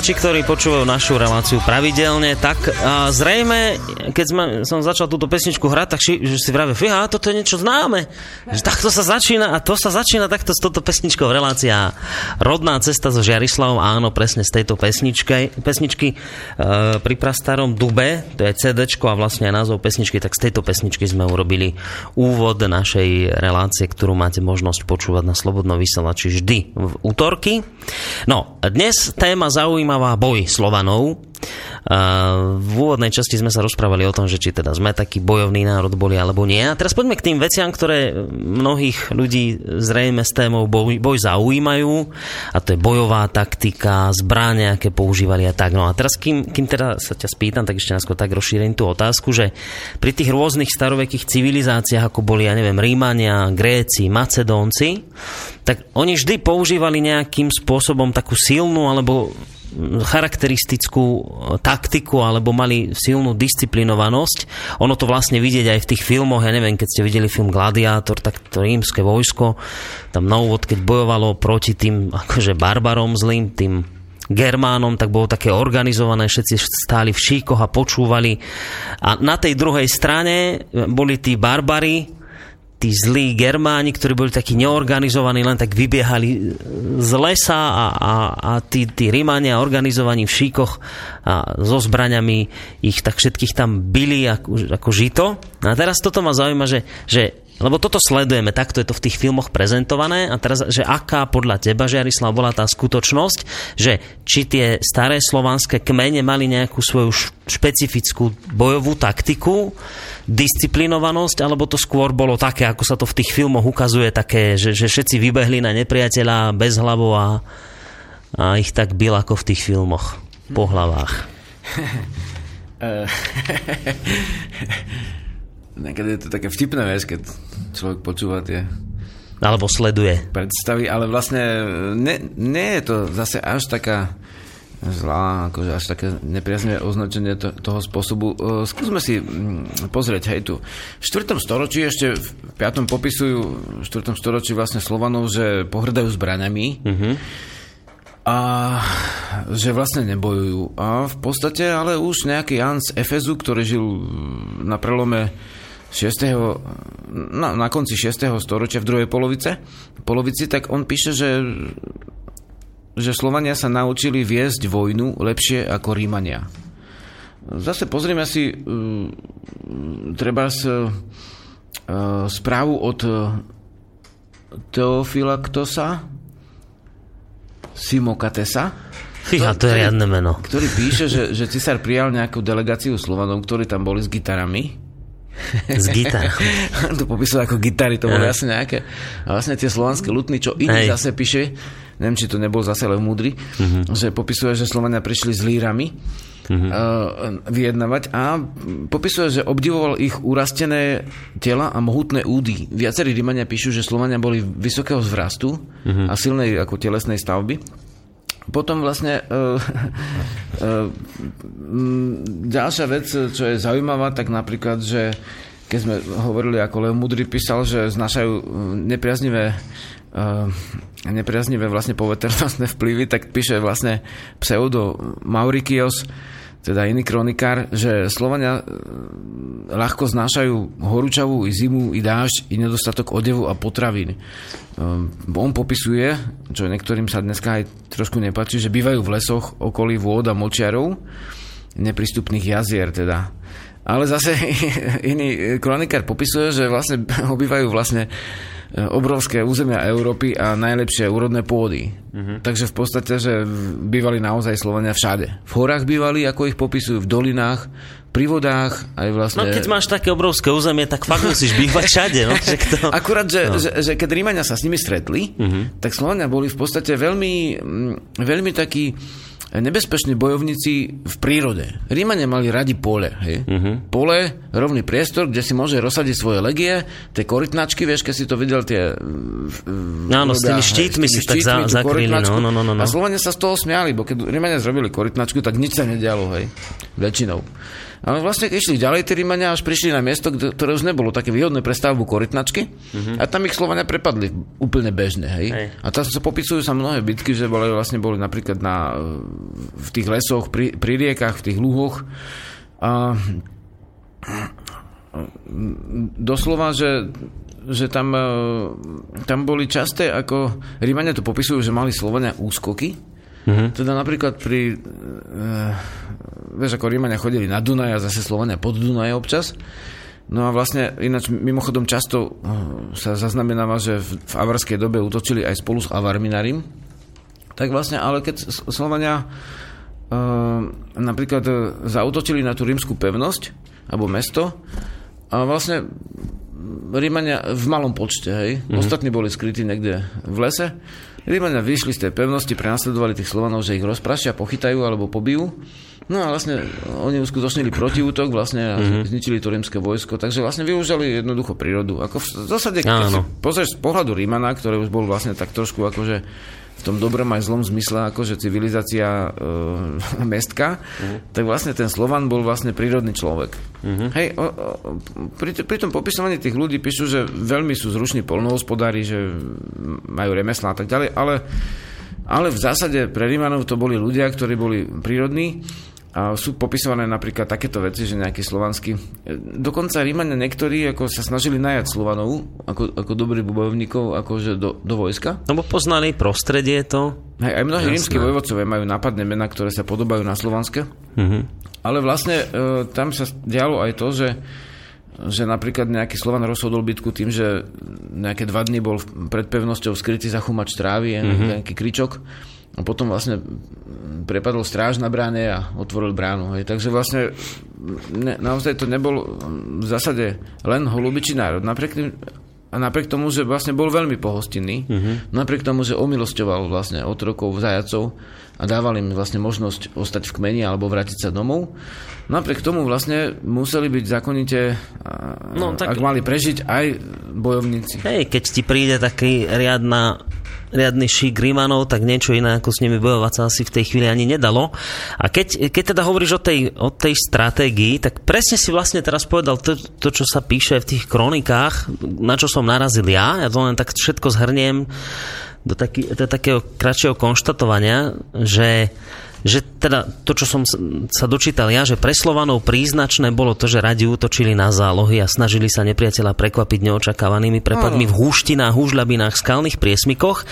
Poslucháči, ktorí počúvajú našu reláciu pravidelne, tak a zrejme, keď sme, som začal túto pesničku hrať, tak ši, že si vravia, fíha, toto je niečo známe. Že takto sa začína a to sa začína takto s touto pesničkou relácia Rodná cesta so Žiarislavom, áno, presne z tejto pesničky, pesničky e, pri prastarom Dube, to je CD a vlastne aj názov pesničky, tak z tejto pesničky sme urobili úvod našej relácie, ktorú máte možnosť počúvať na Slobodnom vysielači vždy v útorky. No, dnes téma zaujímavá boj Slovanov. V úvodnej časti sme sa rozprávali o tom, že či teda sme taký bojovný národ boli alebo nie. A teraz poďme k tým veciam, ktoré mnohých ľudí zrejme s témou boj, boj zaujímajú. A to je bojová taktika, zbráne, aké používali a tak. No a teraz, kým, kým teda sa ťa spýtam, tak ešte náskôr tak rozšírim tú otázku, že pri tých rôznych starovekých civilizáciách, ako boli, ja neviem, Rímania, Gréci, Macedónci, tak oni vždy používali nejakým spôsobom takú silnú alebo charakteristickú e, taktiku alebo mali silnú disciplinovanosť. Ono to vlastne vidieť aj v tých filmoch, ja neviem, keď ste videli film Gladiátor, tak to rímske vojsko, tam na úvod, keď bojovalo proti tým akože barbarom zlým, tým Germánom, tak bolo také organizované, všetci stáli v šíkoch a počúvali. A na tej druhej strane boli tí barbary, tí zlí Germáni, ktorí boli takí neorganizovaní, len tak vybiehali z lesa a, a, a tí, tí Rímania organizovaní v šíkoch a so zbraňami ich tak všetkých tam byli ako, ako žito. A teraz toto ma zaujíma, že, že lebo toto sledujeme, takto je to v tých filmoch prezentované a teraz, že aká podľa teba, Žiarislav, bola tá skutočnosť, že či tie staré slovanské kmene mali nejakú svoju špecifickú bojovú taktiku, disciplinovanosť, alebo to skôr bolo také, ako sa to v tých filmoch ukazuje, také, že, že všetci vybehli na nepriateľa bez hlavu a, a ich tak bil ako v tých filmoch po hlavách. [LAUGHS] [LAUGHS] Niekedy je to také vtipné, vieš, keď človek počúva tie alebo sleduje. Predstavy, ale vlastne nie, nie je to zase až taká zlá, akože až také nepriazné označenie to, toho spôsobu. Uh, skúsme si mm, pozrieť, hej tu. V 4. storočí ešte v 5. popisujú v 4. storočí vlastne Slovanov, že pohrdajú zbraňami. Uh-huh a že vlastne nebojujú. A v podstate ale už nejaký Jan z Efezu, ktorý žil na prelome 6. Na, na konci 6. storočia v druhej polovice, polovici, tak on píše, že, že Slovania sa naučili viesť vojnu lepšie ako Rímania. Zase pozrieme si uh, treba s, uh, správu od Teofila Ktosa, Simokatesa, Fíha, to je riadne meno. Ktorý píše, že, že cisár prijal nejakú delegáciu Slovanov, ktorí tam boli s gitarami z gitar. [LAUGHS] to popisuje ako gitary, to boli asi nejaké. A vlastne tie slovanské lutny, čo iný Hej. zase píše, neviem, či to nebol zase Lev Múdry, uh-huh. že popisuje, že Slovania prišli s lírami uh-huh. uh, vyjednávať a popisuje, že obdivoval ich urastené tela a mohutné údy. Viacerí Rímania píšu, že Slovania boli vysokého zvrastu uh-huh. a silnej ako telesnej stavby potom vlastne [LAUGHS] uh, uh, ďalšia vec, čo je zaujímavá, tak napríklad, že keď sme hovorili, ako Leo Mudry písal, že znašajú nepriaznivé uh, nepriaznivé vlastne poveternostné vplyvy, tak píše vlastne pseudo Maurikios, teda iný kronikár, že Slovania ľahko znášajú horúčavú i zimu, i dážď, i nedostatok odevu a potravín. Ehm, on popisuje, čo niektorým sa dneska aj trošku nepáči, že bývajú v lesoch okolí vôd a močiarov, neprístupných jazier teda. Ale zase [LAUGHS] iný kronikár popisuje, že vlastne [LAUGHS] obývajú vlastne e, obrovské územia Európy a najlepšie úrodné pôdy. Uh-huh. Takže v podstate, že bývali naozaj Slovenia všade. V horách bývali, ako ich popisujú, v dolinách, pri vodách, aj vlastne... No keď máš také obrovské územie, tak fakt musíš bývať všade. No, že to... [LAUGHS] Akurát, že, no. že, že keď Rímania sa s nimi stretli, uh-huh. tak Slovania boli v podstate veľmi, mm, veľmi takí nebezpeční bojovníci v prírode. Rímania mali radi pole. Hej? Uh-huh. Pole, rovný priestor, kde si môže rozsadiť svoje legie, tie korytnačky, vieš, keď si to videl, tie... Áno, s tými štítmi si tak za, zakryli. No, no, no, no, no. A Slovania sa z toho smiali, bo keď Rímania zrobili korytnačku, tak nič sa nedialo, hej, väčšinou. Ale vlastne išli ďalej tí Rímania, až prišli na miesto, ktoré už nebolo také výhodné pre stavbu korytnačky uh-huh. a tam ich Slovania prepadli úplne bežne. Hej? Hej. A tam sa popisujú sa mnohé bitky, že boli, vlastne boli napríklad na, v tých lesoch, pri, pri riekach, v tých lúhoch. A doslova, že že tam, tam boli časté, ako Rímania to popisujú, že mali Slovania úskoky, Mm-hmm. Teda napríklad pri... Uh, vieš, ako Rímania chodili na Dunaj a zase Slovania pod Dunaj občas. No a vlastne ináč mimochodom často uh, sa zaznamenáva, že v, v avarskej dobe útočili aj spolu s Avarmi na Rím. Tak vlastne, ale keď Slovania uh, napríklad uh, zautočili na tú rímsku pevnosť alebo mesto a vlastne Rímania v malom počte, hej. Mm-hmm. Ostatní boli skrytí niekde v lese Rímania vyšli z tej pevnosti, prenasledovali tých Slovanov, že ich rozprašia, pochytajú alebo pobijú. No a vlastne oni uskutočnili protiútok vlastne a mm-hmm. zničili to rímske vojsko, takže vlastne využili jednoducho prírodu. Ako v zásade, keď si pozrieš z pohľadu Rímana, ktorý už bol vlastne tak trošku akože v tom dobrom aj zlom zmysle, ako že civilizácia e, [LAUGHS] mestka, uh-huh. tak vlastne ten Slovan bol vlastne prírodný človek. Uh-huh. Hej, o, o, pri, pri tom popisovaní tých ľudí píšu, že veľmi sú zruční polnohospodári, že majú remesla a tak ďalej, ale, ale v zásade pre Rímanov to boli ľudia, ktorí boli prírodní a sú popisované napríklad takéto veci, že nejaký slovanský. Dokonca Rímania niektorí ako sa snažili najať Slovanov ako, ako dobrých bojovníkov akože do, do vojska. No bo poznali prostredie to. Hej, aj mnohí rímsky vojvodcovia majú nápadné mená, ktoré sa podobajú na slovanské. Uh-huh. Ale vlastne e, tam sa dialo aj to, že že napríklad nejaký Slovan rozhodol bitku tým, že nejaké dva dny bol pred pevnosťou skrytý za chumač trávy, mm-hmm. nejaký kričok a potom vlastne prepadol stráž na bráne a otvoril bránu. Hej. Takže vlastne ne, naozaj to nebol v zásade len holubičí národ. Napriek tým, a napriek tomu, že vlastne bol veľmi pohostinný, uh-huh. napriek tomu, že omilosťoval vlastne otrokov, zajacov a dával im vlastne možnosť ostať v kmeni alebo vrátiť sa domov, napriek tomu vlastne museli byť zákonite, no, tak... ak mali prežiť aj bojovníci. Hej, keď ti príde taký riadna riadny šík Rímanov, tak niečo iné ako s nimi bojovať sa asi v tej chvíli ani nedalo. A keď, keď teda hovoríš o tej, o tej stratégii, tak presne si vlastne teraz povedal to, to, čo sa píše v tých kronikách, na čo som narazil ja. Ja to len tak všetko zhrniem do, taký, do takého kratšieho konštatovania, že že teda to, čo som sa dočítal ja, že pre Slovanov príznačné bolo to, že radi útočili na zálohy a snažili sa nepriateľa prekvapiť neočakávanými prepadmi v húštinách, húžľabinách, skalných priesmikoch.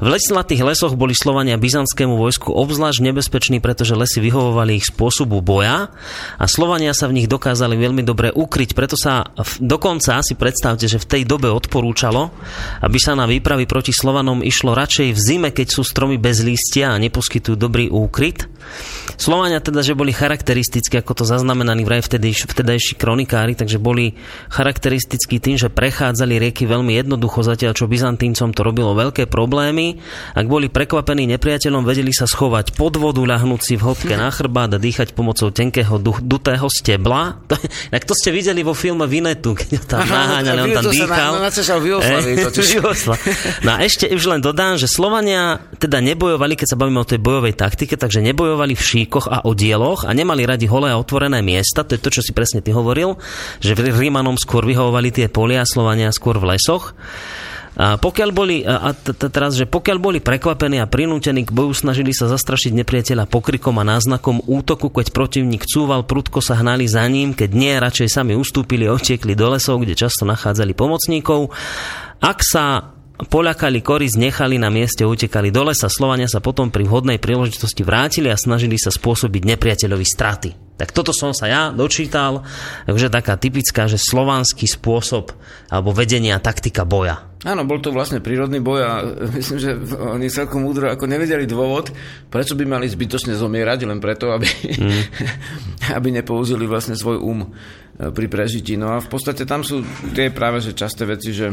V lesnatých lesoch boli Slovania byzantskému vojsku obzvlášť nebezpeční, pretože lesy vyhovovali ich spôsobu boja a Slovania sa v nich dokázali veľmi dobre ukryť. Preto sa dokonca si predstavte, že v tej dobe odporúčalo, aby sa na výpravy proti Slovanom išlo radšej v zime, keď sú stromy bez lístia a neposkytujú dobrý úkryt faith Slovania teda, že boli charakteristickí, ako to zaznamenaní vraj vtedy, vtedajší kronikári, takže boli charakteristickí tým, že prechádzali rieky veľmi jednoducho, zatiaľ čo Byzantíncom to robilo veľké problémy. Ak boli prekvapení nepriateľom, vedeli sa schovať pod vodu, ľahnúť si v hĺbke na chrbát a dýchať pomocou tenkého dutého stebla. [LAUGHS] Tak to ste videli vo filme Vinetu, keď tam naháňali, on tam dýchal. Na, na, na [LAUGHS] [LAUGHS] No a ešte už len dodám, že Slovania teda nebojovali, keď sa bavíme o tej bojovej taktike, takže nebojovali v šíkoch a odieloch a nemali radi holé a otvorené miesta. To je to, čo si presne ty hovoril, že Rímanom skôr vyhovovali tie polia, Slovania skôr v lesoch. A pokiaľ boli, a teraz, že pokiaľ boli prekvapení a prinútení k boju, snažili sa zastrašiť nepriateľa pokrikom a náznakom útoku, keď protivník cúval, prudko sa hnali za ním, keď nie, radšej sami ustúpili, otiekli do lesov, kde často nachádzali pomocníkov. Ak sa Poľakali koris, nechali na mieste, utekali do lesa. Slovania sa potom pri vhodnej príležitosti vrátili a snažili sa spôsobiť nepriateľovi straty. Tak toto som sa ja dočítal, takže taká typická, že slovanský spôsob alebo vedenia taktika boja. Áno, bol to vlastne prírodný boj a myslím, že oni celkom múdro ako nevedeli dôvod, prečo by mali zbytočne zomierať, len preto, aby, mm. [LAUGHS] aby nepoužili vlastne svoj um pri prežití. No a v podstate tam sú tie práve že časté veci, že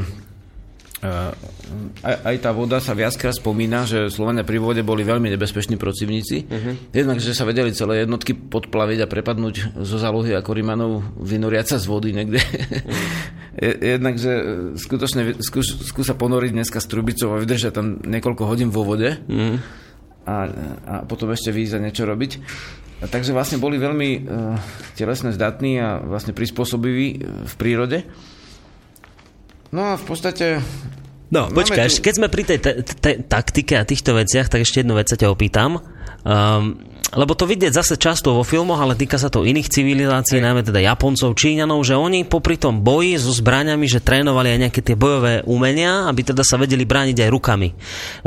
aj, aj tá voda sa viackrát spomína, že Slovania pri vode boli veľmi nebezpeční protivníci. Uh-huh. Jednak, že sa vedeli celé jednotky podplaviť a prepadnúť zo zálohy ako Rimanov vynoriať sa z vody niekde. [LAUGHS] Uh-huh. Jednak, že skutočne skús, skúsa ponoriť dneska s trubicou a vydržať tam niekoľko hodín vo vode uh-huh. a, a potom ešte výjsť a niečo robiť. A takže vlastne boli veľmi uh, telesne zdatní a vlastne prispôsobiví v prírode. No a v podstate... No, počkaj, tu... keď sme pri tej te, te, taktike a týchto veciach, tak ešte jednu vec sa ťa opýtam. Um, lebo to vidieť zase často vo filmoch, ale týka sa to iných civilizácií, najmä teda Japoncov, Číňanov, že oni popri tom boji so zbraňami, že trénovali aj nejaké tie bojové umenia, aby teda sa vedeli brániť aj rukami.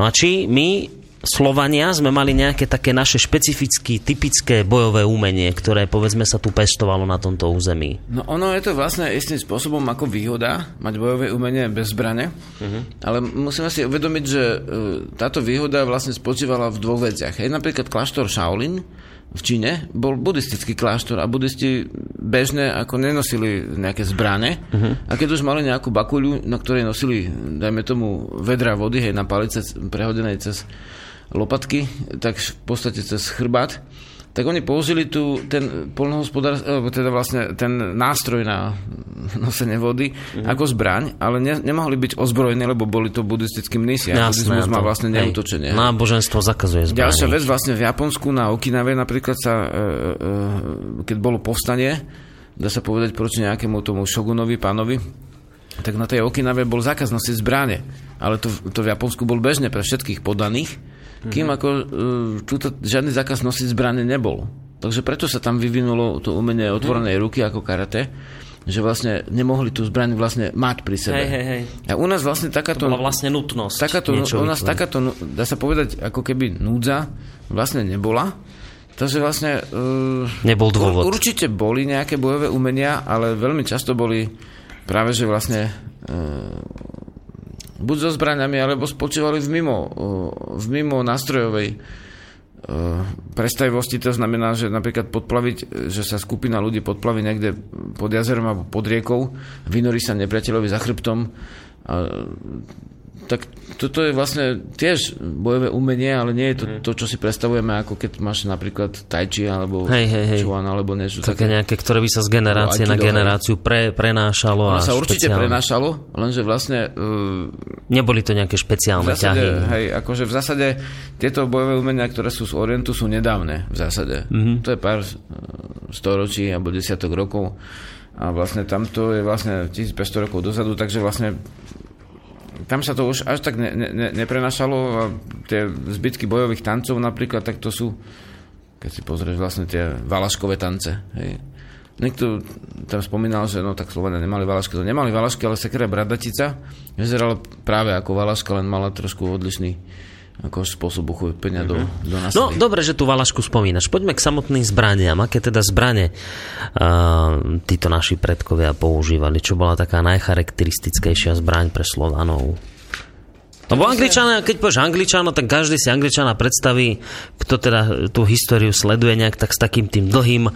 No a či my Slovania sme mali nejaké také naše špecifické, typické bojové umenie, ktoré povedzme sa tu pestovalo na tomto území? No ono je to vlastne istým spôsobom ako výhoda mať bojové umenie bez zbrane, uh-huh. ale musíme si uvedomiť, že e, táto výhoda vlastne spočívala v dvoch veciach. Je napríklad kláštor Shaolin v Číne bol buddhistický kláštor a buddhisti bežne ako nenosili nejaké zbrane uh-huh. a keď už mali nejakú bakuľu, na ktorej nosili, dajme tomu, vedra vody, hej, na palice prehodenej cez lopatky, tak v podstate cez chrbát, tak oni použili tu ten polnohospodár, alebo teda vlastne ten nástroj na [LAUGHS] nosenie vody mm-hmm. ako zbraň, ale ne, nemohli byť ozbrojení, lebo boli to buddhistickí mnisi. A buddhizmus má vlastne neútočenie. Náboženstvo zakazuje zbraň. Ďalšia vec, vlastne v Japonsku na Okinave napríklad sa, e, e, keď bolo povstanie, dá sa povedať proti nejakému tomu šogunovi, pánovi, tak na tej Okinave bol zákaz nosiť zbranie. Ale to, to v Japonsku bol bežne pre všetkých podaných kým ako uh, túto, žiadny zákaz nosiť zbranie nebol. Takže preto sa tam vyvinulo to umenie otvorenej ruky ako karate, že vlastne nemohli tú zbraň vlastne mať pri sebe. Hej, hej, hej. A u nás vlastne takáto... To bola vlastne nutnosť. Takáto, u nás takáto, dá sa povedať, ako keby núdza vlastne nebola. Takže vlastne... Uh, Nebol dôvod. Určite boli nejaké bojové umenia, ale veľmi často boli práve, že vlastne uh, buď so zbraniami, alebo spočívali v mimo, v mimo nástrojovej predstavivosti. To znamená, že napríklad podplaviť, že sa skupina ľudí podplaví niekde pod jazerom alebo pod riekou, vynorí sa nepriateľovi za chrbtom a tak toto je vlastne tiež bojové umenie, ale nie je to mm. to, čo si predstavujeme, ako keď máš napríklad tajči alebo hej, hej, hej. čuan alebo niečo také. Také nejaké, ktoré by sa z generácie na generáciu pre, prenášalo. Ono sa určite špeciálne. prenášalo, lenže vlastne... Uh, Neboli to nejaké špeciálne v zásade, ťahy. Hej, akože v zásade tieto bojové umenia, ktoré sú z Orientu, sú nedávne v zásade. Mm-hmm. To je pár storočí alebo desiatok rokov a vlastne tamto je vlastne 1500 rokov dozadu, takže vlastne tam sa to už až tak ne, ne, neprenašalo a tie zbytky bojových tancov napríklad, tak to sú, keď si pozrieš vlastne tie valaškové tance. Hej. Niekto tam spomínal, že no tak Slovenia nemali valašky, to nemali valašky, ale sekera Bradatica vyzerala práve ako valaška, len mala trošku odlišný ako spôsob uchopenia mm-hmm. do, mhm. do násady. No, dobre, že tu Valašku spomínaš. Poďme k samotným zbraniam. Aké teda zbranie uh, títo naši predkovia používali? Čo bola taká najcharakteristickejšia zbraň pre Slovanov? Lebo Angličana, keď povieš Angličana, tak každý si Angličana predstaví, kto teda tú históriu sleduje nejak tak s takým tým dlhým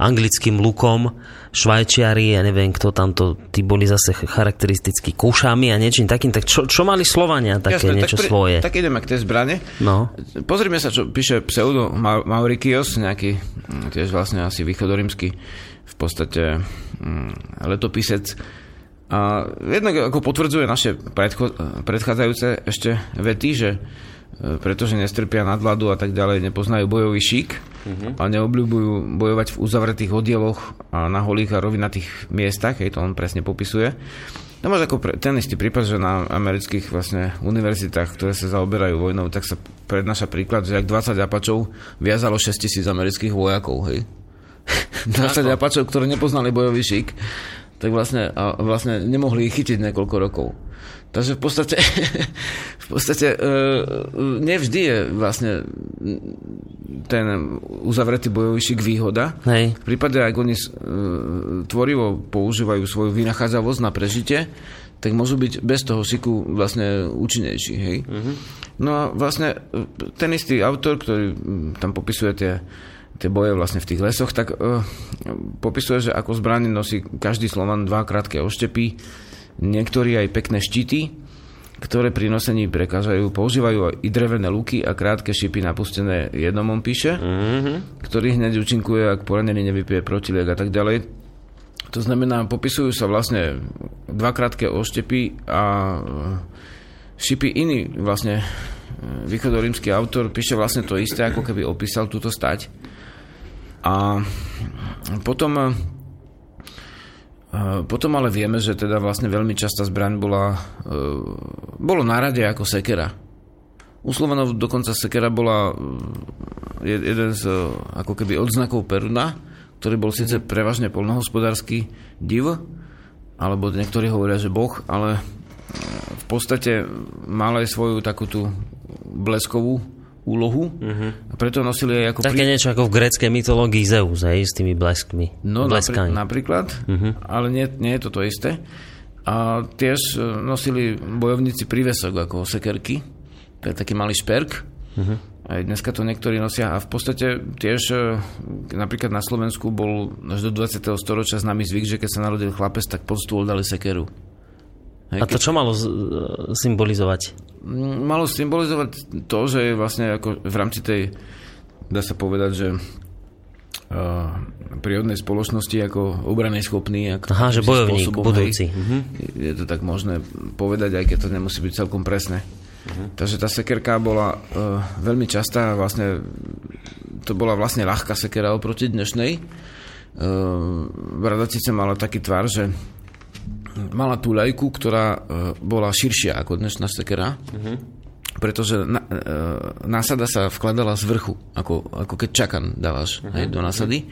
anglickým lukom. Švajčiari, ja neviem, kto tamto, tí boli zase charakteristickí kúšami a niečím takým. Tak čo, čo mali Slovania také Jasne, niečo tak pri, svoje? Tak ideme k tej zbrane. No. Pozrime sa, čo píše pseudo Maurikios, nejaký mm, tiež vlastne asi východorímsky v podstate mm, letopisec. A jednak ako potvrdzuje naše predcho- predchádzajúce ešte vety, že E, pretože nestrpia nadvladu a tak ďalej, nepoznajú bojový šík uh-huh. a neobľúbujú bojovať v uzavretých oddieloch a na holých a rovinatých miestach, hej, to on presne popisuje. To máš ako pre, ten istý prípad, že na amerických vlastne univerzitách, ktoré sa zaoberajú vojnou, tak sa prednáša príklad, že ak 20 apačov viazalo 6 tisíc amerických vojakov, hej. [LAUGHS] 20 apačov, ktorí nepoznali bojový šík, tak vlastne, a vlastne nemohli ich chytiť niekoľko rokov. Takže v podstate, [LAUGHS] v podstate e, nevždy je vlastne ten uzavretý bojový šik výhoda. Hej. V prípade, ak oni e, tvorivo používajú svoju vynachádzavosť na prežitie, tak môžu byť bez toho šiku vlastne účinnejší. Hej? Uh-huh. No a vlastne e, ten istý autor, ktorý tam popisuje tie tie boje vlastne v tých lesoch, tak uh, popisuje, že ako zbraň nosí každý Slovan dva krátke oštepy, Niektorí aj pekné štíty, ktoré pri nosení prekážajú. Používajú i drevené luky a krátke šipy napustené jednomom píše, mm-hmm. ktorý hneď účinkuje, ak poranený nevypije protiliek a tak ďalej. To znamená, popisujú sa vlastne dva krátke oštepy a šipy iný vlastne e, východorímsky autor píše vlastne to isté, ako keby opísal túto stať. A potom potom ale vieme, že teda vlastne veľmi častá zbraň bola, e, bolo na rade ako sekera. U Slovanov dokonca sekera bola e, jeden z e, ako keby odznakov Peruna, ktorý bol síce prevažne polnohospodársky div, alebo niektorí hovoria, že boh, ale v podstate mal aj svoju takú tú bleskovú úlohu uh-huh. a preto nosili aj ako... Také pri... niečo ako v gréckej mytológii Zeus, aj s tými bleskmi. No napr- napríklad, uh-huh. ale nie, nie je to to isté. A tiež e, nosili bojovníci prívesok ako sekerky, to je taký malý šperk. Uh-huh. Aj dneska to niektorí nosia a v podstate tiež e, napríklad na Slovensku bol až do 20. storočia známy zvyk, že keď sa narodil chlapec, tak pod stôl dali sekeru. A to čo malo symbolizovať? Malo symbolizovať to, že je vlastne ako v rámci tej, dá sa povedať, že prírodnej spoločnosti ako obranej schopný. Ako Aha, že bojovník spôsobom, budúci. Hej, uh-huh. Je to tak možné povedať, aj keď to nemusí byť celkom presné. Uh-huh. Takže tá sekerka bola uh, veľmi častá, vlastne to bola vlastne ľahká sekera oproti dnešnej. Uh, Bradatica mala taký tvar, že mala tú lajku, ktorá uh, bola širšia ako dnešná sekera. Uh-huh pretože na, e, násada sa vkladala z vrchu, ako, ako keď čakan dávaš uh-huh. hej, do násady.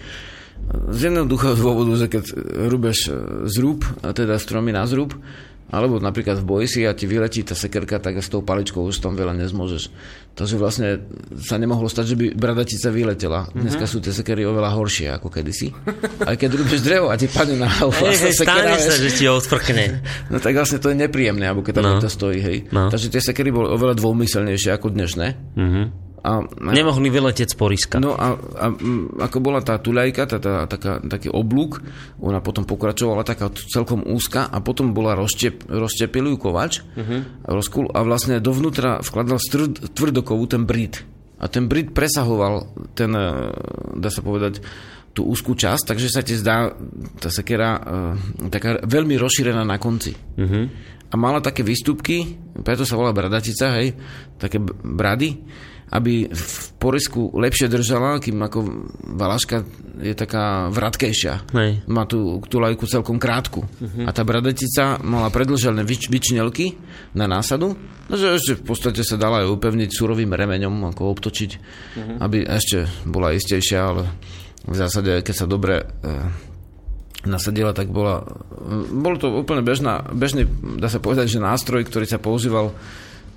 Z jednoduchého dôvodu, že keď rúbeš zrúb, a teda stromy na zrúb, alebo napríklad v boji si a ti vyletí tá sekerka, tak s tou paličkou už tam veľa nezmôžeš. Takže vlastne sa nemohlo stať, že by bradatica vyletela. Mm-hmm. Dneska sú tie sekery oveľa horšie ako kedysi. Aj keď rúbeš drevo a ti padne na hlavu. Vlastne stane sa, že ti odfrkne. No tak vlastne to je nepríjemné, alebo keď tam no. to stojí. Hej. No. Takže tie sekery boli oveľa dvomyselnejšie ako dnešné. Mm-hmm. A, Nemohli vyletieť z poriska. No a, a ako bola tá tuľajka, tá, tá, taká, taký oblúk, ona potom pokračovala taká celkom úzka a potom bola rozštep, rozštepil ju kovač uh-huh. rozkul, a vlastne dovnútra vkladal strd, tvrdokovú ten brit. A ten brit presahoval ten, e, dá sa povedať, tú úzkú časť, takže sa ti zdá tá sekera uh, taká veľmi rozšírená na konci. Uh-huh. A mala také výstupky, preto sa volá bradatica, hej, také brady, aby v porisku lepšie držala, kým ako valaška je taká vratkejšia. Hej. Má tú, tú lajku celkom krátku. Uh-huh. A tá bradetica mala predlžené vyč, vyčnelky na násadu, no, že ešte v podstate sa dala aj upevniť surovým remeňom, ako obtočiť, uh-huh. aby ešte bola istejšia, ale v zásade, keď sa dobre e, nasadila, tak bola... Bolo to úplne bežná, bežný, dá sa povedať, že nástroj, ktorý sa používal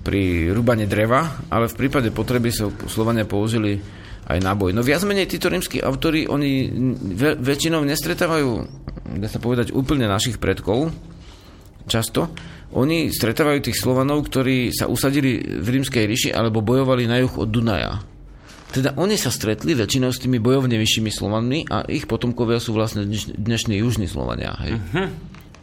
pri rúbane dreva, ale v prípade potreby sa Slovania použili aj náboj. No viac menej títo rímsky autory, oni väčšinou nestretávajú, dá sa povedať, úplne našich predkov, často. Oni stretávajú tých Slovanov, ktorí sa usadili v rímskej ríši alebo bojovali na juh od Dunaja. Teda oni sa stretli väčšinou s tými bojovne vyššími Slovanmi a ich potomkovia sú vlastne dnešní južní Slovania. Hej. Uh-huh.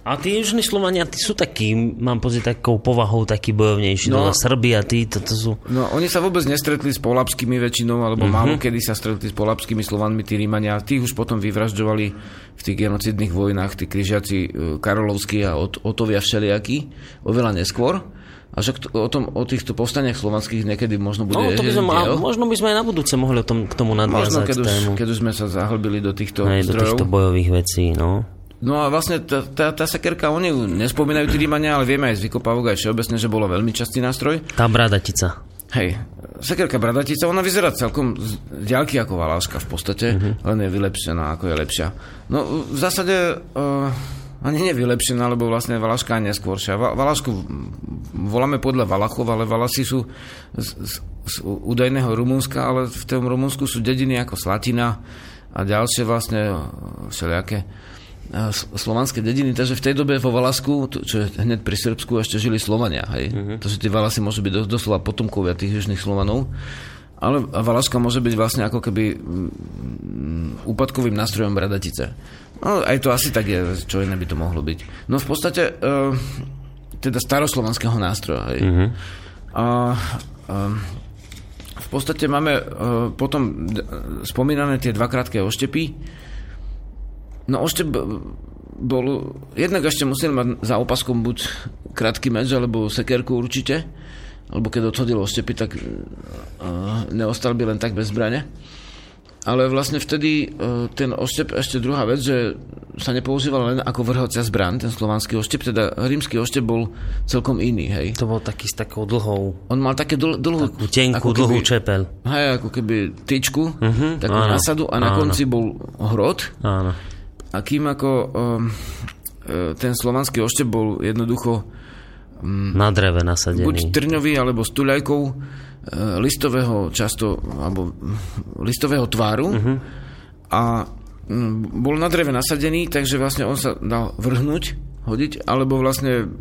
A tí južní Slovania, tí sú takí, mám pocit, takou povahou takí bojovnejší. No, no Srbi a tí, toto sú... No, oni sa vôbec nestretli s polapskými väčšinou, alebo mm-hmm. málo kedy sa stretli s polapskými Slovanmi, tí Rímania. Tých už potom vyvražďovali v tých genocidných vojnách, tí križiaci e, Karolovskí a Otovia všelijakí, oveľa neskôr. A že o, tom, o týchto povstaniach slovanských niekedy možno bude... No, to by sme, a, možno by sme aj na budúce mohli o tom, k tomu nadviazať. Možno, keď už, keď už sme sa zahlbili do týchto Aj, do týchto bojových vecí, no. No a vlastne tá, tá, tá sekerka, oni ju nespomínajú tí Rímania, ale vieme aj z vykopávok aj všeobecne, že bolo veľmi častý nástroj. Tá bradatica. Hej, sekerka bradatica, ona vyzerá celkom z ďalky ako valáška v podstate, uh-huh. len je vylepšená, ako je lepšia. No v zásade uh, ani nevylepšená, lebo vlastne Valaška je neskôršia. Va, Valašku voláme podľa Valachov, ale Valasi sú z, z, z údajného Rumunska, ale v tom Rumunsku sú dediny ako Slatina a ďalšie vlastne všelijaké slovanské dediny, takže v tej dobe vo Valasku, čo je hneď pri Srbsku, ešte žili Slovania. Hej? Uh-huh. Takže tie Valasy môžu byť doslova potomkovia tých južných Slovanov. Ale Valaška môže byť vlastne ako keby úpadkovým nástrojom bradatice. No, aj to asi tak je, čo iné by to mohlo byť. No v podstate, uh, teda staroslovanského nástroja. Hej. Uh-huh. A, uh, v podstate máme uh, potom spomínané tie dva krátke oštepy, No ešte bol, jednak ešte museli mať za opaskom buď krátky meč, alebo sekerku určite, alebo keď odhodil oštepy, tak uh, neostal by len tak bez zbrane. Ale vlastne vtedy uh, ten oštep, ešte druhá vec, že sa nepoužíval len ako vrhocia zbran, ten slovanský oštep, teda rímsky oštep bol celkom iný, hej. To bol taký s takou dlhou... On mal také dl- dlhú... Takú tenkú, dlhú keby, čepel. Hej, ako keby tyčku, uh-huh, takú áno, násadu a na áno. konci bol hrot. Áno a kým ako um, ten slovanský oštep bol jednoducho um, na dreve nasadený. Buď trňový, alebo s tuľajkou uh, listového často, alebo listového tváru uh-huh. a um, bol na dreve nasadený, takže vlastne on sa dal vrhnúť, hodiť, alebo vlastne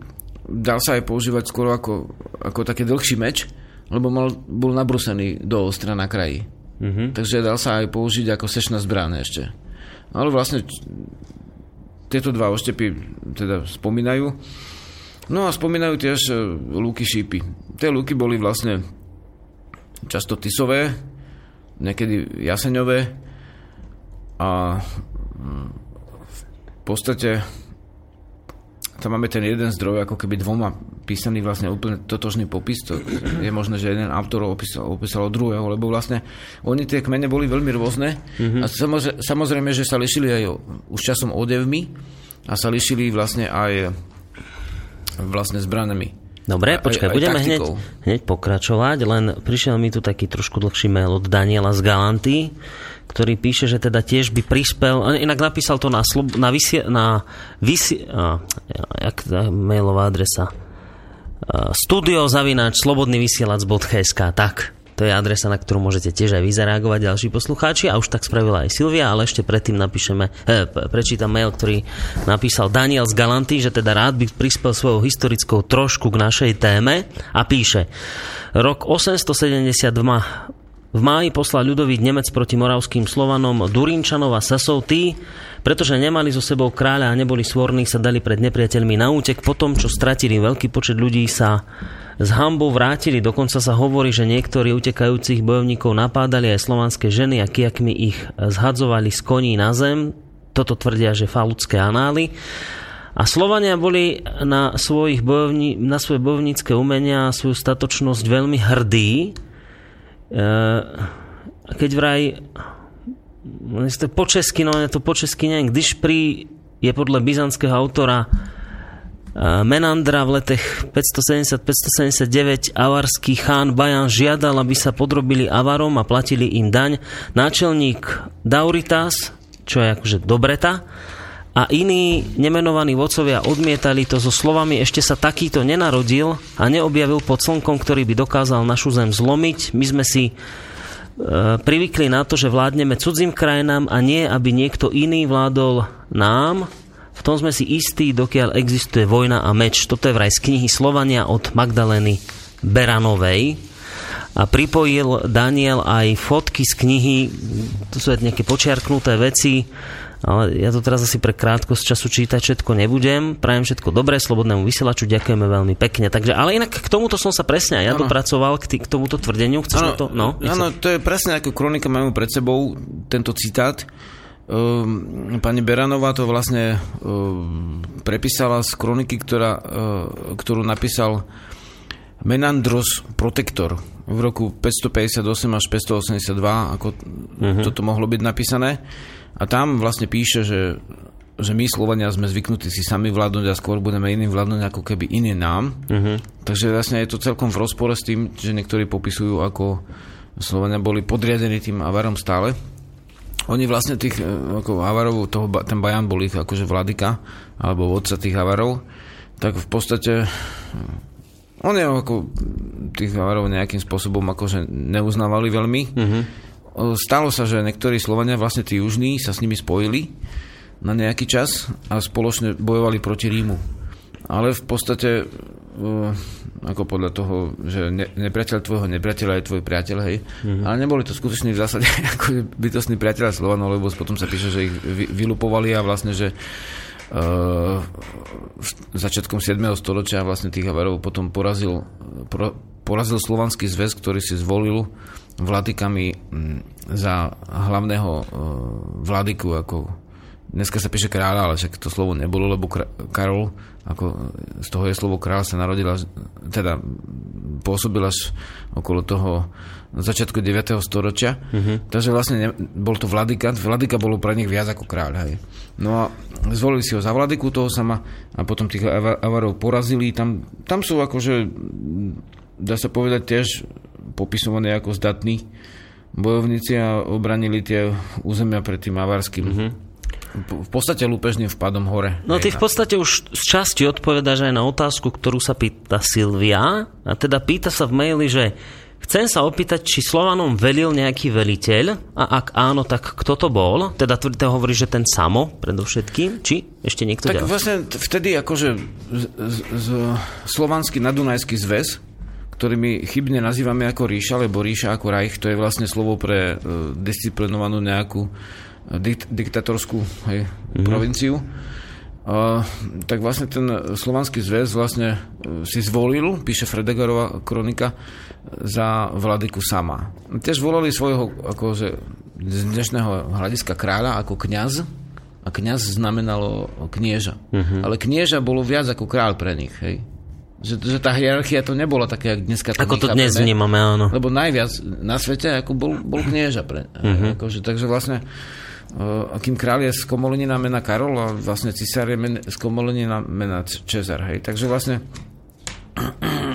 dal sa aj používať skoro ako, ako taký dlhší meč, lebo mal, bol nabrusený do ostra na kraji. Uh-huh. Takže dal sa aj použiť ako sešná zbraň ešte. Ale vlastne tieto dva oštepy teda spomínajú. No a spomínajú tiež e, lúky šípy. Tie lúky boli vlastne často tisové, niekedy jaseňové A mm, v podstate tam máme ten jeden zdroj ako keby dvoma písaný vlastne úplne totožný popis. To je možné, že jeden autor opísal, opísal od druhého, lebo vlastne oni tie kmene boli veľmi rôzne mm-hmm. a samozrejme, že sa lišili aj už časom odevmi a sa lišili vlastne aj vlastne zbranami. Dobre, počkaj, aj, aj budeme hneď, hneď pokračovať, len prišiel mi tu taký trošku dlhší mail od Daniela z Galanty, ktorý píše, že teda tiež by prispel, inak napísal to na, slob, na, vysie, na vysie, a, jak mailová adresa, studiozavináč tak, to je adresa, na ktorú môžete tiež aj vyzareagovať ďalší poslucháči. A už tak spravila aj Silvia, ale ešte predtým napíšeme, eh, prečítam mail, ktorý napísal Daniel z Galanty, že teda rád by prispel svojou historickou trošku k našej téme a píše Rok 872 v máji poslal ľudový Nemec proti moravským Slovanom Durinčanov a Sasov tí, pretože nemali so sebou kráľa a neboli svorní, sa dali pred nepriateľmi na útek. Po tom, čo stratili veľký počet ľudí, sa z hambou vrátili. Dokonca sa hovorí, že niektorí utekajúcich bojovníkov napádali aj slovanské ženy a kiakmi ich zhadzovali z koní na zem. Toto tvrdia, že falúcké anály. A Slovania boli na, svojich bojovní, na svoje bojovnícke umenia a svoju statočnosť veľmi hrdí keď vraj to po česky, no to po česky neviem, když pri je podľa byzantského autora Menandra v letech 570-579 avarský chán Bajan žiadal, aby sa podrobili avarom a platili im daň. Náčelník Dauritas, čo je akože Dobreta, a iní nemenovaní vodcovia odmietali to so slovami ešte sa takýto nenarodil a neobjavil pod slnkom, ktorý by dokázal našu zem zlomiť. My sme si e, privykli na to, že vládneme cudzím krajinám a nie, aby niekto iný vládol nám. V tom sme si istí, dokiaľ existuje vojna a meč. Toto je vraj z knihy Slovania od Magdaleny Beranovej. A pripojil Daniel aj fotky z knihy, to sú nejaké počiarknuté veci, ale ja to teraz asi pre krátkosť času čítať všetko nebudem. Prajem všetko dobré, slobodnému vysielaču, ďakujeme veľmi pekne. Takže, ale inak k tomuto som sa presne aj ja ano. dopracoval, k, tý, k tomuto tvrdeniu. Chceš ano, to? No, áno, to je presne ako kronika máme pred sebou, tento citát. Uh, pani Beranová to vlastne uh, prepísala z kroniky, ktorá, uh, ktorú napísal Menandros Protektor v roku 558 až 582, ako uh-huh. toto mohlo byť napísané. A tam vlastne píše, že, že my Slovania sme zvyknutí si sami vládnuť a skôr budeme iným vládnuť ako keby iní nám. Uh-huh. Takže vlastne je to celkom v rozpore s tým, že niektorí popisujú, ako Slovania boli podriadení tým avarom stále. Oni vlastne tých, e, ako avarov, toho, ten Bajan bol ich akože vladyka, alebo vodca tých avarov, tak v podstate oni ako tých avarov nejakým spôsobom akože neuznávali veľmi. Uh-huh Stalo sa, že niektorí Slovania, vlastne tí južní, sa s nimi spojili na nejaký čas a spoločne bojovali proti Rímu. Ale v podstate ako podľa toho, že ne, nepriateľ tvojho nepriateľa je tvoj priateľ, hej. Mm-hmm. Ale neboli to skutočne v zásade [LAUGHS] ako bytostní priateľa Slovanov, lebo potom sa píše, že ich vy, vylupovali a vlastne, že uh, začiatkom 7. storočia vlastne tých Havarov potom porazil, por, porazil Slovanský zväz, ktorý si zvolil vladykami mm, za hlavného e, vladyku, ako dneska sa píše kráľa, ale však to slovo nebolo, lebo Karol, ako z toho je slovo kráľ, sa narodila, teda pôsobil až okolo toho začiatku 9. storočia. Mm-hmm. Takže vlastne ne, bol to vladyka. Vladyka bolo pre nich viac ako kráľ. Hej. No a zvolili si ho za vladyku toho sama a potom tých avarov porazili. Tam, tam sú akože, dá sa povedať tiež popisovaní ako zdatní bojovníci a obranili tie územia pred tým avarským. Mm-hmm. V podstate lúpežným vpadom hore. No ty v podstate už z časti odpovedáš aj na otázku, ktorú sa pýta Silvia. A teda pýta sa v maili, že Chcem sa opýtať, či Slovanom velil nejaký veliteľ a ak áno, tak kto to bol? Teda to hovorí, že ten Samo predovšetkým, či ešte niekto Tak ďalší? vlastne vtedy akože z, z, z, slovanský nadunajský zväz ktorý my chybne nazývame ako ríša, lebo ríša ako Reich, to je vlastne slovo pre uh, disciplinovanú nejakú uh, dikt, diktatorskú hej, mm-hmm. provinciu. Uh, tak vlastne ten slovanský zväz vlastne uh, si zvolil, píše Fredegarová kronika, za vladyku sama. Tiež volali svojho akože, z dnešného hľadiska kráľa ako kňaz a kňaz znamenalo knieža. Uh-huh. Ale knieža bolo viac ako kráľ pre nich. Hej? Že, že tá hierarchia to nebola také, ako dneska to Ako to dnes vnímame, áno. Lebo najviac na svete ako bol, bol knieža. Pre, uh-huh. akože, takže vlastne uh, akým kráľ je z Komolenina mena Karol a vlastne cisár je men, z Komolenina mena Čezar. Hej? Takže vlastne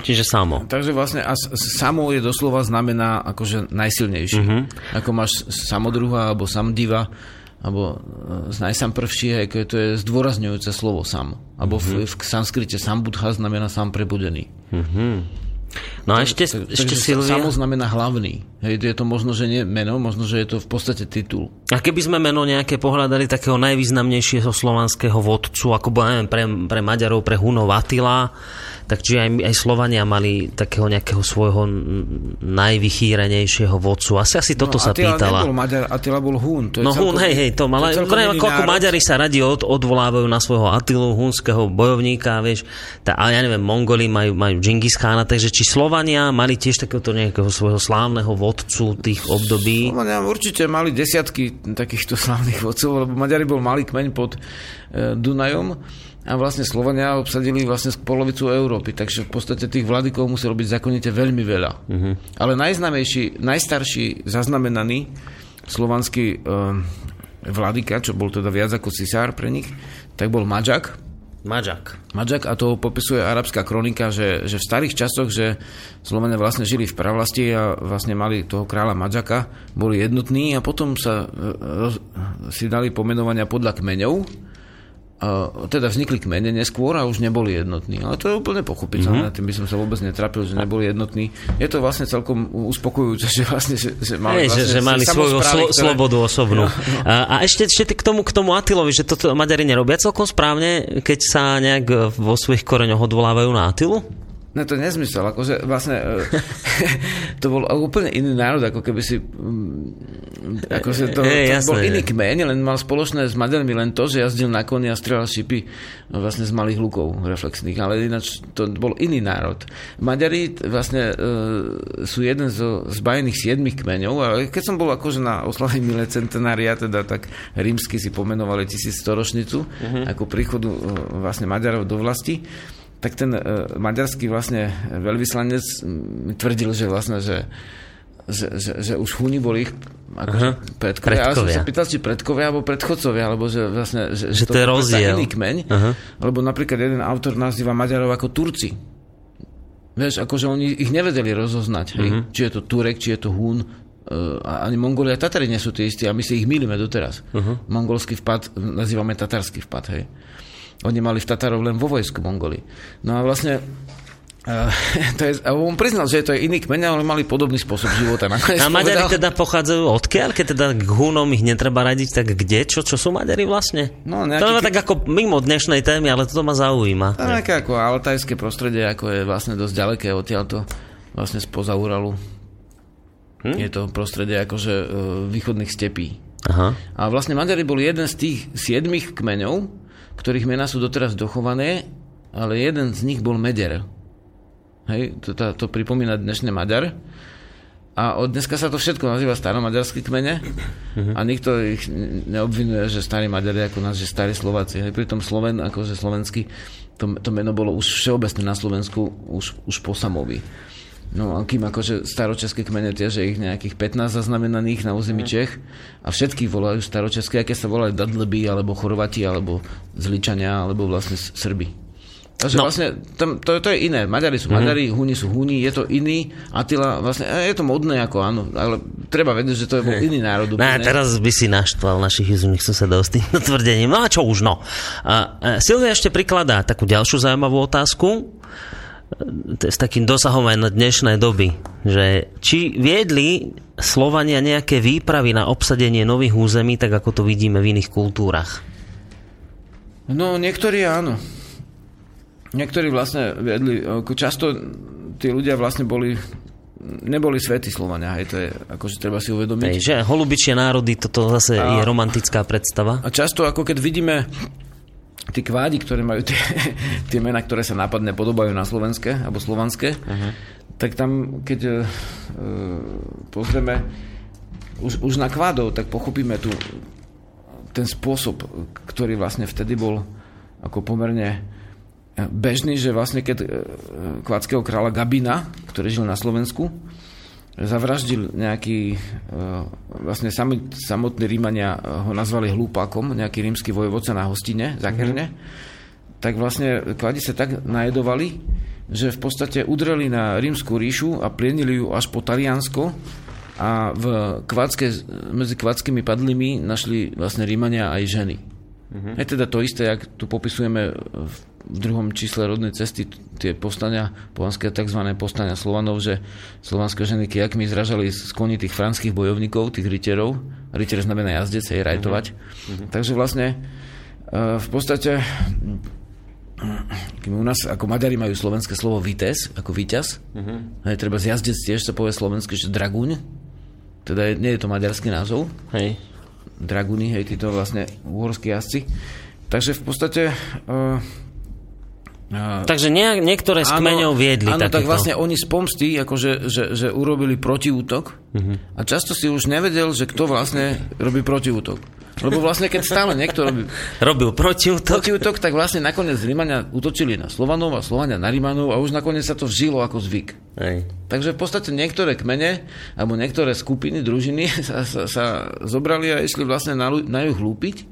Čiže samo. Takže vlastne a samo je doslova znamená akože najsilnejší. Uh-huh. Ako máš samodruha alebo samdiva, alebo e, znaj sám prvší, hej, to je zdôrazňujúce slovo sam. Alebo uh-huh. v, v sanskrite sambudha znamená sám prebudený. Uh-huh. No a ešte, tak, ešte Silvia... Samo znamená hlavný. Hej, je to možno, že nie meno, možno, že je to v podstate titul. A keby sme meno nejaké pohľadali takého najvýznamnejšieho slovanského vodcu, ako bol neviem, pre, pre Maďarov, pre Hunov Atila, tak či aj, aj Slovania mali takého nejakého svojho najvychýrenejšieho vodcu. Asi asi toto no, sa Attila pýtala. Nebol Maďar, Attila bol Hun. To je no Hun, hej, hej, to mala, to ako, ako Maďari sa radi od, odvolávajú na svojho Attilu, hunského bojovníka, vieš, tá, ale ja neviem, Mongoli majú, majú Džingis Khána, takže či Slovania mali tiež takéhoto nejakého svojho slávneho vodcu tých období? Slovania určite mali desiatky takýchto [LAUGHS] slávnych vodcov, lebo Maďari bol malý kmeň pod e, Dunajom a vlastne Slovania obsadili vlastne polovicu Európy, takže v podstate tých vladykov muselo byť zákonite veľmi veľa. Uh-huh. Ale najznamejší, najstarší zaznamenaný slovanský e, vladyka, čo bol teda viac ako cisár pre nich, tak bol Maďak. Maďak. Maďak a to popisuje arabská kronika, že, že v starých časoch, že Slovania vlastne žili v pravlasti a vlastne mali toho kráľa Maďaka, boli jednotní a potom sa roz, si dali pomenovania podľa kmeňov teda vznikli kmene neskôr a už neboli jednotní. Ale to je úplne pochopiteľné, mm-hmm. tým by som sa vôbec netrapil, že neboli jednotní. Je to vlastne celkom uspokojujúce, [LAUGHS] že vlastne že, že mali, vlastne, že, že mali svoju slo- ktoré... slobodu osobnú. No, no. A, a ešte, ešte k tomu, k tomu Atilovi, že toto Maďari nerobia celkom správne, keď sa nejak vo svojich koreňoch odvolávajú na Atilu? No to je nezmysel, akože vlastne e, [LAUGHS] to bol úplne iný národ, ako keby si akože to, [LAUGHS] hey, to bol iný kmeň, len mal spoločné s Maďarmi len to, že jazdil na koni a strelal šipy no, vlastne z malých lukov reflexných, ale ináč to bol iný národ. Maďari vlastne uh, sú jeden zo zbajených siedmých kmeňov a keď som bol akože na oslave milé centenária, teda tak rímsky si pomenovali tisíc storočnicu uh-huh. ako príchodu uh, vlastne Maďarov do vlasti, tak ten uh, maďarský vlastne veľvyslanec mi tvrdil, že vlastne, že že, že, že už Húni boli ich ako predkovia. predkovia. Ja som sa pýtal, či predkovia alebo predchodcovia, alebo že vlastne že, že to, to je rozdiel. iný kmeň. Uh-huh. Lebo napríklad jeden autor nazýva Maďarov ako Turci. Vieš, akože oni ich nevedeli rozoznať. Hej? Uh-huh. Či je to Turek, či je to Hún. Uh, ani Mongoli a Tatari nie sú tí istí a my si ich milíme doteraz. Uh-huh. Mongolský vpad nazývame tatarský vpad. Hej? Oni mali v Tatarov len vo vojsku Mongoli. No a vlastne Uh, [LAUGHS] to je, on priznal, že to je iný kmeň, ale mali podobný spôsob života. [LAUGHS] A Maďari teda pochádzajú odkiaľ? Keď teda k Hunom ich netreba radiť, tak kde? Čo, čo sú Maďari vlastne? No, nejaký... To je tak ako mimo dnešnej témy, ale toto ma zaujíma. To nejaké ako altajské prostredie, ako je vlastne dosť ďaleké odtiaľto, vlastne spoza Uralu. Hm? Je to prostredie akože uh, východných stepí. Aha. A vlastne Maďari boli jeden z tých siedmých kmeňov, ktorých mená sú doteraz dochované, ale jeden z nich bol Meder. Hej, to, to, to pripomína dnešné Maďar. A od dneska sa to všetko nazýva staromaďarský kmene a nikto ich neobvinuje, že starí Maďari ako nás, že starí Slováci. Hej, pritom Sloven, akože slovenský, to, to meno bolo už všeobecné na Slovensku už, už po samovi. No a kým akože staročeské kmene tiež je ich nejakých 15 zaznamenaných na území mm. Čech a všetkých volajú staročeské, aké sa volajú Dadleby, alebo Chorvati, alebo Zličania, alebo vlastne Srby. Takže no. vlastne tam, to, to je iné. Maďari sú mm. Maďari, Huni sú Huni, je to iný. Atila, vlastne je to modné ako áno, ale treba vedieť, že to je bol iný národ. No, teraz by si naštval našich izumných susedov s tým [LAUGHS] tvrdením. No a čo už no. A, a Silvia ešte prikladá takú ďalšiu zaujímavú otázku s takým dosahom aj na dnešné doby, že či viedli Slovania nejaké výpravy na obsadenie nových území, tak ako to vidíme v iných kultúrach? No, niektorí áno. Niektorí vlastne viedli, často tí ľudia vlastne boli neboli svety Slovania, hej, to je akože treba si uvedomiť. Hej, že holubičie národy, toto zase a, je romantická predstava. A často ako keď vidíme tí kvádi, ktoré majú tie, [LAUGHS] tie mená, ktoré sa nápadne podobajú na slovenské alebo slovanské, uh-huh. tak tam, keď uh, pozrieme už, už na kvádov, tak pochopíme tu ten spôsob, ktorý vlastne vtedy bol ako pomerne bežný, že vlastne keď e, kvádskeho kráľa Gabina, ktorý žil na Slovensku, zavraždil nejaký, e, vlastne samotní Rímania ho nazvali hlúpakom, nejaký rímsky vojvodca na hostine, Zakerne, mm-hmm. tak vlastne kladi sa tak najedovali, že v podstate udreli na rímsku ríšu a plienili ju až po Taliansko a v kvátske, medzi kvátskymi padlými našli vlastne Rímania aj ženy. Uh-huh. Je teda to isté, jak tu popisujeme v druhom čísle rodnej cesty tie postania, povanské tzv. postania Slovanov, že slovanské ženy kijakmi zražali z koní tých franských bojovníkov, tých rytierov. Rytier znamená jazdec, je rajtovať. Uh-huh. Takže vlastne e, v podstate u nás ako Maďari majú slovenské slovo vites, ako víťaz. Uh-huh. Hej, treba z jazdec tiež sa povie slovensky, že draguň. Teda nie je to maďarský názov. Hej. Dragúny, hej, títo vlastne uhorskí jazdci. Takže v podstate... Uh, Takže nie, niektoré z kmeňov viedli áno, tak vlastne oni z pomsty akože, že, že urobili protiútok uh-huh. a často si už nevedel, že kto vlastne robí protiútok. Lebo vlastne keď stále niekto robí... [LAUGHS] robil protiútok. protiútok, tak vlastne nakoniec Rímania útočili na Slovanov a Slovania na Rímanov a už nakoniec sa to vžilo ako zvyk. Hej. Takže v podstate niektoré kmene alebo niektoré skupiny, družiny [LAUGHS] sa, sa, sa zobrali a išli vlastne na, na juh lúpiť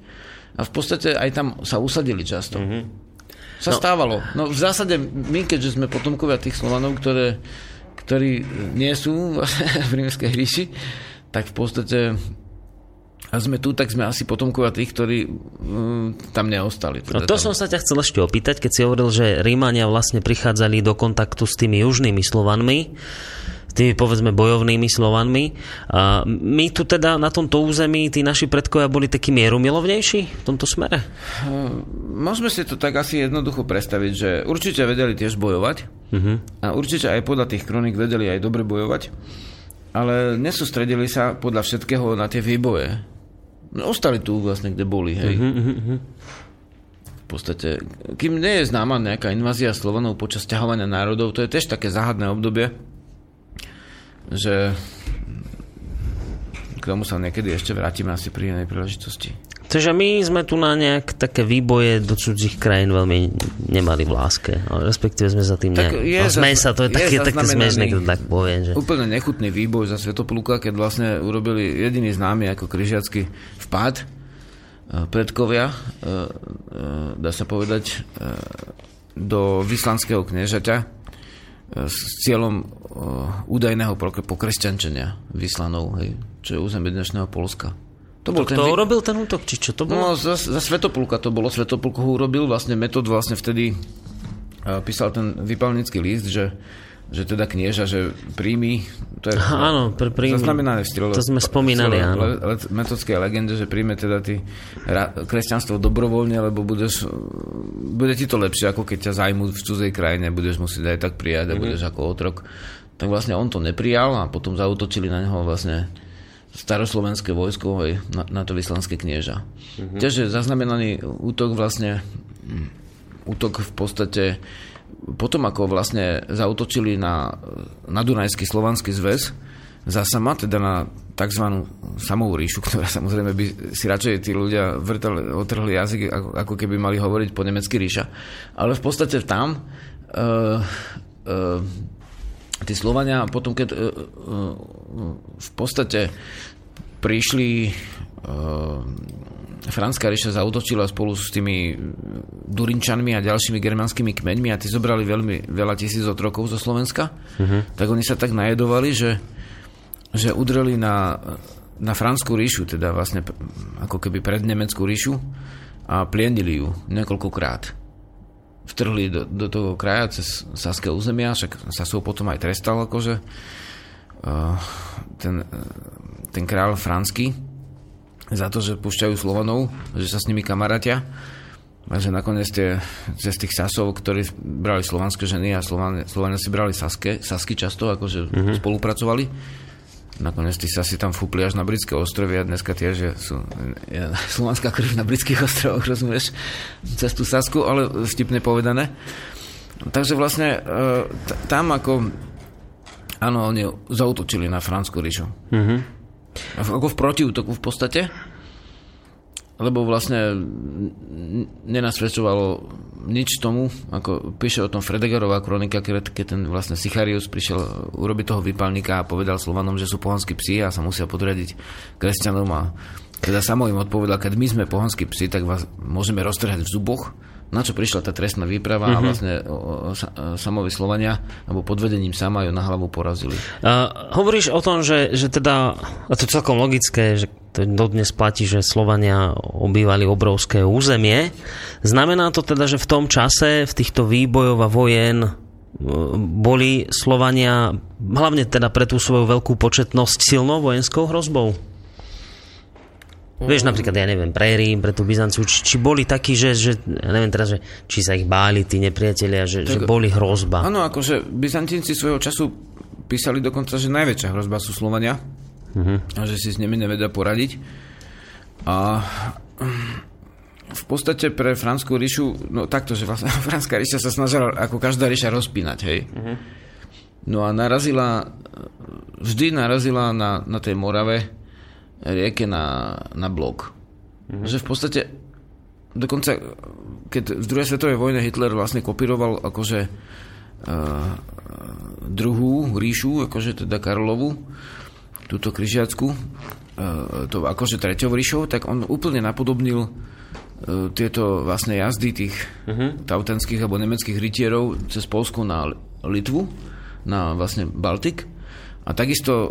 a v podstate aj tam sa usadili často. Mm-hmm. Sa no. stávalo. No v zásade my, keďže sme potomkovia tých Slovanov, ktoré, ktorí nie sú [LAUGHS] v rímskej ríši, tak v podstate a sme tu, tak sme asi potomkovia tých, ktorí um, tam neostali. Teda no to tam. som sa ťa chcel ešte opýtať, keď si hovoril, že Rímania vlastne prichádzali do kontaktu s tými južnými Slovanmi, tými povedzme bojovnými Slovanmi. A my tu teda na tomto území, tí naši predkovia boli takí mierumilovnejší v tomto smere? Uh, môžeme si to tak asi jednoducho predstaviť, že určite vedeli tiež bojovať uh-huh. a určite aj podľa tých kronik vedeli aj dobre bojovať ale nesústredili sa podľa všetkého na tie výboje. No, ostali tu vlastne, kde boli, hej. Uh-huh, uh-huh. V podstate, kým nie je známa nejaká invázia Slovanov počas ťahovania národov, to je tiež také záhadné obdobie, že k tomu sa niekedy ešte vrátime asi pri inej príležitosti. Takže my sme tu na nejak také výboje do cudzích krajín veľmi nemali v láske. Ale respektíve sme za tým tak nejak... Je no, smej sa, to je, je také, také smiešne, keď tak poviem. Že... Úplne nechutný výboj za Svetopluka, keď vlastne urobili jediný známy ako križiacký vpad e, predkovia, e, e, dá sa povedať, do vyslanského kniežaťa s cieľom údajného pokresťančenia Vyslanov, hej, čo je územie dnešného Polska. To bol to ten... kto urobil ten útok? Či čo to bolo? No, za, za Svetopulka to bolo. Svetopulko ho urobil. Vlastne metod vlastne vtedy uh, písal ten vypalnický list, že že teda knieža, že príjmi, to je áno, pre príjmi, zaznamenané v stylu, to sme spomínali, áno. Le, le, metodské legende, že príjme teda ty ra, kresťanstvo dobrovoľne, lebo budeš, bude ti to lepšie, ako keď ťa zajmú v cudzej krajine, budeš musieť aj tak prijať a mm-hmm. budeš ako otrok. Tak vlastne on to neprijal a potom zautočili na neho vlastne staroslovenské vojsko aj na, na to vyslanské knieža. Mm-hmm. Tiež je zaznamenaný útok vlastne útok v podstate potom ako vlastne zautočili na, na Dunajský slovanský zväz za sama, teda na tzv. samovú ríšu, [LAUGHS] ktorá samozrejme by si radšej tí ľudia vrtali, otrhli jazyk, ako, ako keby mali hovoriť po nemecky ríša. Ale v podstate tam uh, uh, tí Slovania potom, keď uh, uh, v podstate prišli uh, Franská ríša zautočila spolu s tými Durinčanmi a ďalšími germanskými kmeňmi a tí zobrali veľmi veľa tisíc otrokov zo Slovenska, uh-huh. tak oni sa tak najedovali, že, že udreli na, na Franskú ríšu, teda vlastne ako keby pred Nemeckú ríšu a plienili ju niekoľkokrát. Vtrhli do, do toho kraja cez saské územia, však sa sú potom aj trestal akože uh, ten, ten král Fransky za to, že púšťajú Slovanov, že sa s nimi kamarátia a že nakoniec tie, cez tých Sasov, ktorí brali slovanské ženy a Slovania, Slovania si brali Saske, Sasky často, akože mm-hmm. spolupracovali Nakoniec tí sa si tam fúpli až na britské ostrovy a dneska tiež že sú je, slovanská krv na britských ostrovoch, rozumieš, cez tú Sasku, ale vtipne povedané. Takže vlastne e, tam ako áno, oni zautočili na Fransku ríšu. Mm-hmm. Ako v protiútoku v podstate? Lebo vlastne nenasvedčovalo nič tomu, ako píše o tom Fredegarová kronika, keď, ten vlastne Sicharius prišiel urobiť toho vypalníka a povedal Slovanom, že sú pohanskí psi a sa musia podriadiť kresťanom a teda samo im odpovedal, keď my sme pohanskí psi, tak vás môžeme roztrhať v zuboch na čo prišla tá trestná výprava mm-hmm. a mhm. vlastne o, samovi Slovania, alebo podvedením sama ju na hlavu porazili. A hovoríš o tom, že, že teda, a to je celkom logické, že to dodnes platí, že Slovania obývali obrovské územie. Znamená to teda, že v tom čase, v týchto výbojov a vojen e, boli Slovania hlavne teda pre tú svoju veľkú početnosť silnou vojenskou hrozbou? Vieš napríklad, ja neviem, pre Rím, pre tú Byzanciu, či, či boli takí, že, že ja neviem teraz, že či sa ich báli tí nepriatelia, že, tak, že boli hrozba. Áno, akože Byzantinci svojho času písali dokonca, že najväčšia hrozba sú Slovania uh-huh. a že si s nimi nevedia poradiť. A v podstate pre Franskú ríšu, no takto, že vlastne [LAUGHS] Franská ríša sa snažila ako každá ríša rozpínať, hej. Uh-huh. No a narazila, vždy narazila na, na tej Morave rieke na, na blok. Mm-hmm. Že v podstate dokonca, keď v druhej svetovej vojne Hitler vlastne kopíroval akože uh, druhú ríšu, akože teda Karlovu, túto križiacku, uh, to akože treťou ríšou, tak on úplne napodobnil uh, tieto vlastne jazdy tých uh-huh. tautenských alebo nemeckých rytierov cez Polsku na Litvu, na vlastne Baltik a takisto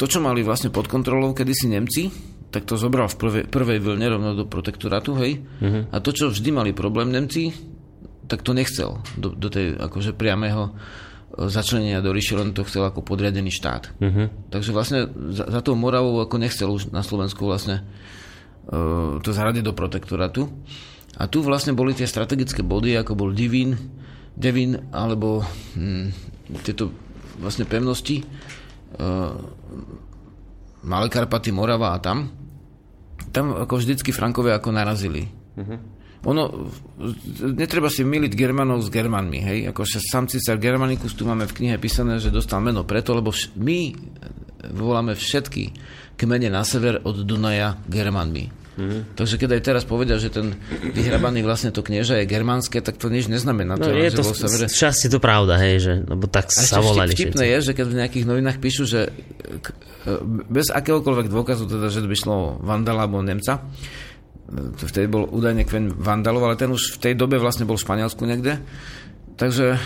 to, čo mali vlastne pod kontrolou kedysi Nemci, tak to zobral v prvej, prvej vlne rovno do protektorátu, hej. Uh-huh. A to, čo vždy mali problém Nemci, tak to nechcel do, do tej akože priamého e, začlenenia do ríše, len to chcel ako podriadený štát. Uh-huh. Takže vlastne za, za tou Moravou ako nechcel už na Slovensku vlastne uh, to zaradiť do protektorátu. A tu vlastne boli tie strategické body, ako bol Divín, Devin alebo hm, tieto vlastne pevnosti uh, Malé Karpaty, Morava a tam, tam ako vždycky Frankovia ako narazili. Uh-huh. Ono, netreba si miliť Germanov s Germanmi, hej, ako sám císar Germanicus tu máme v knihe písané, že dostal meno preto, lebo vš- my voláme všetky kmene na sever od Dunaja Germanmi. Mm-hmm. Takže keď aj teraz povedia, že ten vyhrabaný vlastne to knieža je germánske, tak to nič neznamená. No, to je to severe... časti to pravda, hej, že, lebo tak a sa volali. vtipné všetci. je, že keď v nejakých novinách píšu, že bez akéhokoľvek dôkazu, teda, že to by šlo Vandala alebo Nemca, vtedy bol údajne kven Vandalov, ale ten už v tej dobe vlastne bol v Španielsku niekde, Takže e,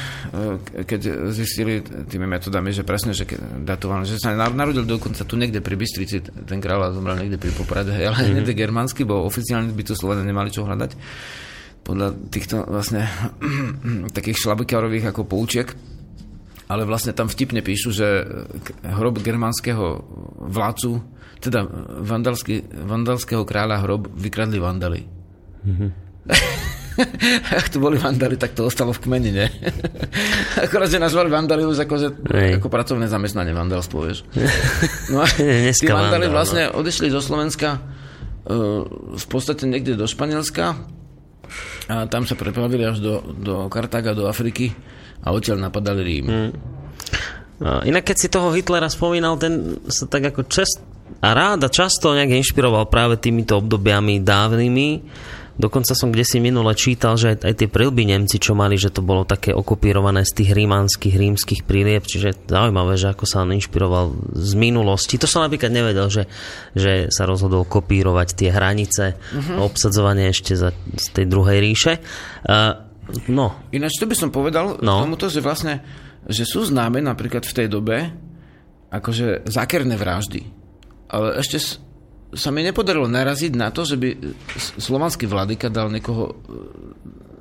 keď zistili tými metodami, že presne, že datované, že sa narodil dokonca tu niekde pri Bystrici, ten kráľ zomrel niekde pri Poprade, ale mm-hmm. niekde germánsky, bo oficiálne by tu Slovenia nemali čo hľadať podľa týchto vlastne [CLEARS THROAT] takých šlabikárových ako poučiek. Ale vlastne tam vtipne píšu, že hrob germánskeho vládcu, teda vandalského kráľa hrob vykradli vandali. Mm-hmm. [LAUGHS] [LAUGHS] ak tu boli vandali, tak to ostalo v kmeni, ne? [LAUGHS] Akorát, že nazvali vandali už ako, že, ako pracovné zamestnanie vandalstvo, vieš. [LAUGHS] No a tí vandali no. vlastne odišli zo Slovenska uh, v podstate niekde do Španielska a tam sa prepravili až do, do Kartága, do Afriky a odtiaľ napadali Rím. Hmm. Inak keď si toho Hitlera spomínal, ten sa tak ako čest a rád a často nejak inšpiroval práve týmito obdobiami dávnymi Dokonca som kde si minule čítal, že aj, aj tie prilby Nemci, čo mali, že to bolo také okupírované z tých rímanských, rímskych prílieb, čiže zaujímavé, že ako sa on inšpiroval z minulosti. To som napríklad nevedel, že, že sa rozhodol kopírovať tie hranice, uh-huh. obsadzovanie ešte za, z tej druhej ríše. Uh, no. Ináč to by som povedal no. tomuto, že vlastne že sú známe napríklad v tej dobe akože zákerné vraždy. Ale ešte sa mi nepodarilo naraziť na to, že by slovanský vladyka dal niekoho e,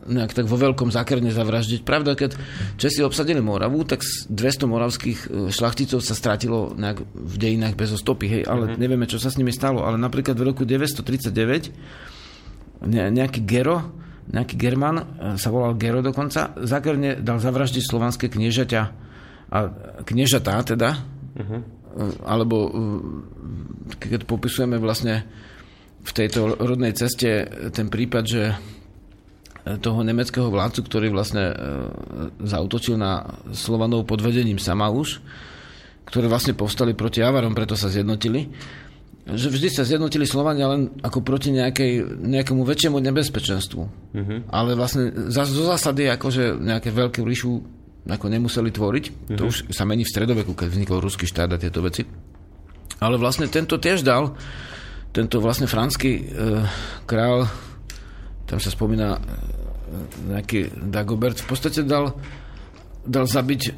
nejak tak vo veľkom zákerne zavraždiť. Pravda, keď Česi obsadili Moravu, tak 200 moravských e, šlachticov sa stratilo nejak v dejinách bez stopy, hej, ale mm-hmm. nevieme, čo sa s nimi stalo. Ale napríklad v roku 939 nejaký Gero, nejaký German, e, sa volal Gero dokonca, zákerne dal zavraždiť slovanské kniežaťa a kniežatá teda, mm-hmm alebo keď popisujeme vlastne v tejto rodnej ceste ten prípad, že toho nemeckého vládcu, ktorý vlastne zautočil na Slovanov pod vedením Samauš, ktoré vlastne povstali proti Avarom, preto sa zjednotili, že vždy sa zjednotili Slovania len ako proti nejakej, nejakému väčšiemu nebezpečenstvu. Uh-huh. Ale vlastne zo zásady akože nejaké veľké ríšu ako nemuseli tvoriť. Uh-huh. To už sa mení v stredoveku, keď vznikol ruský štát a tieto veci. Ale vlastne tento tiež dal, tento vlastne franský e, král, tam sa spomína e, nejaký Dagobert, v podstate dal, dal zabiť e,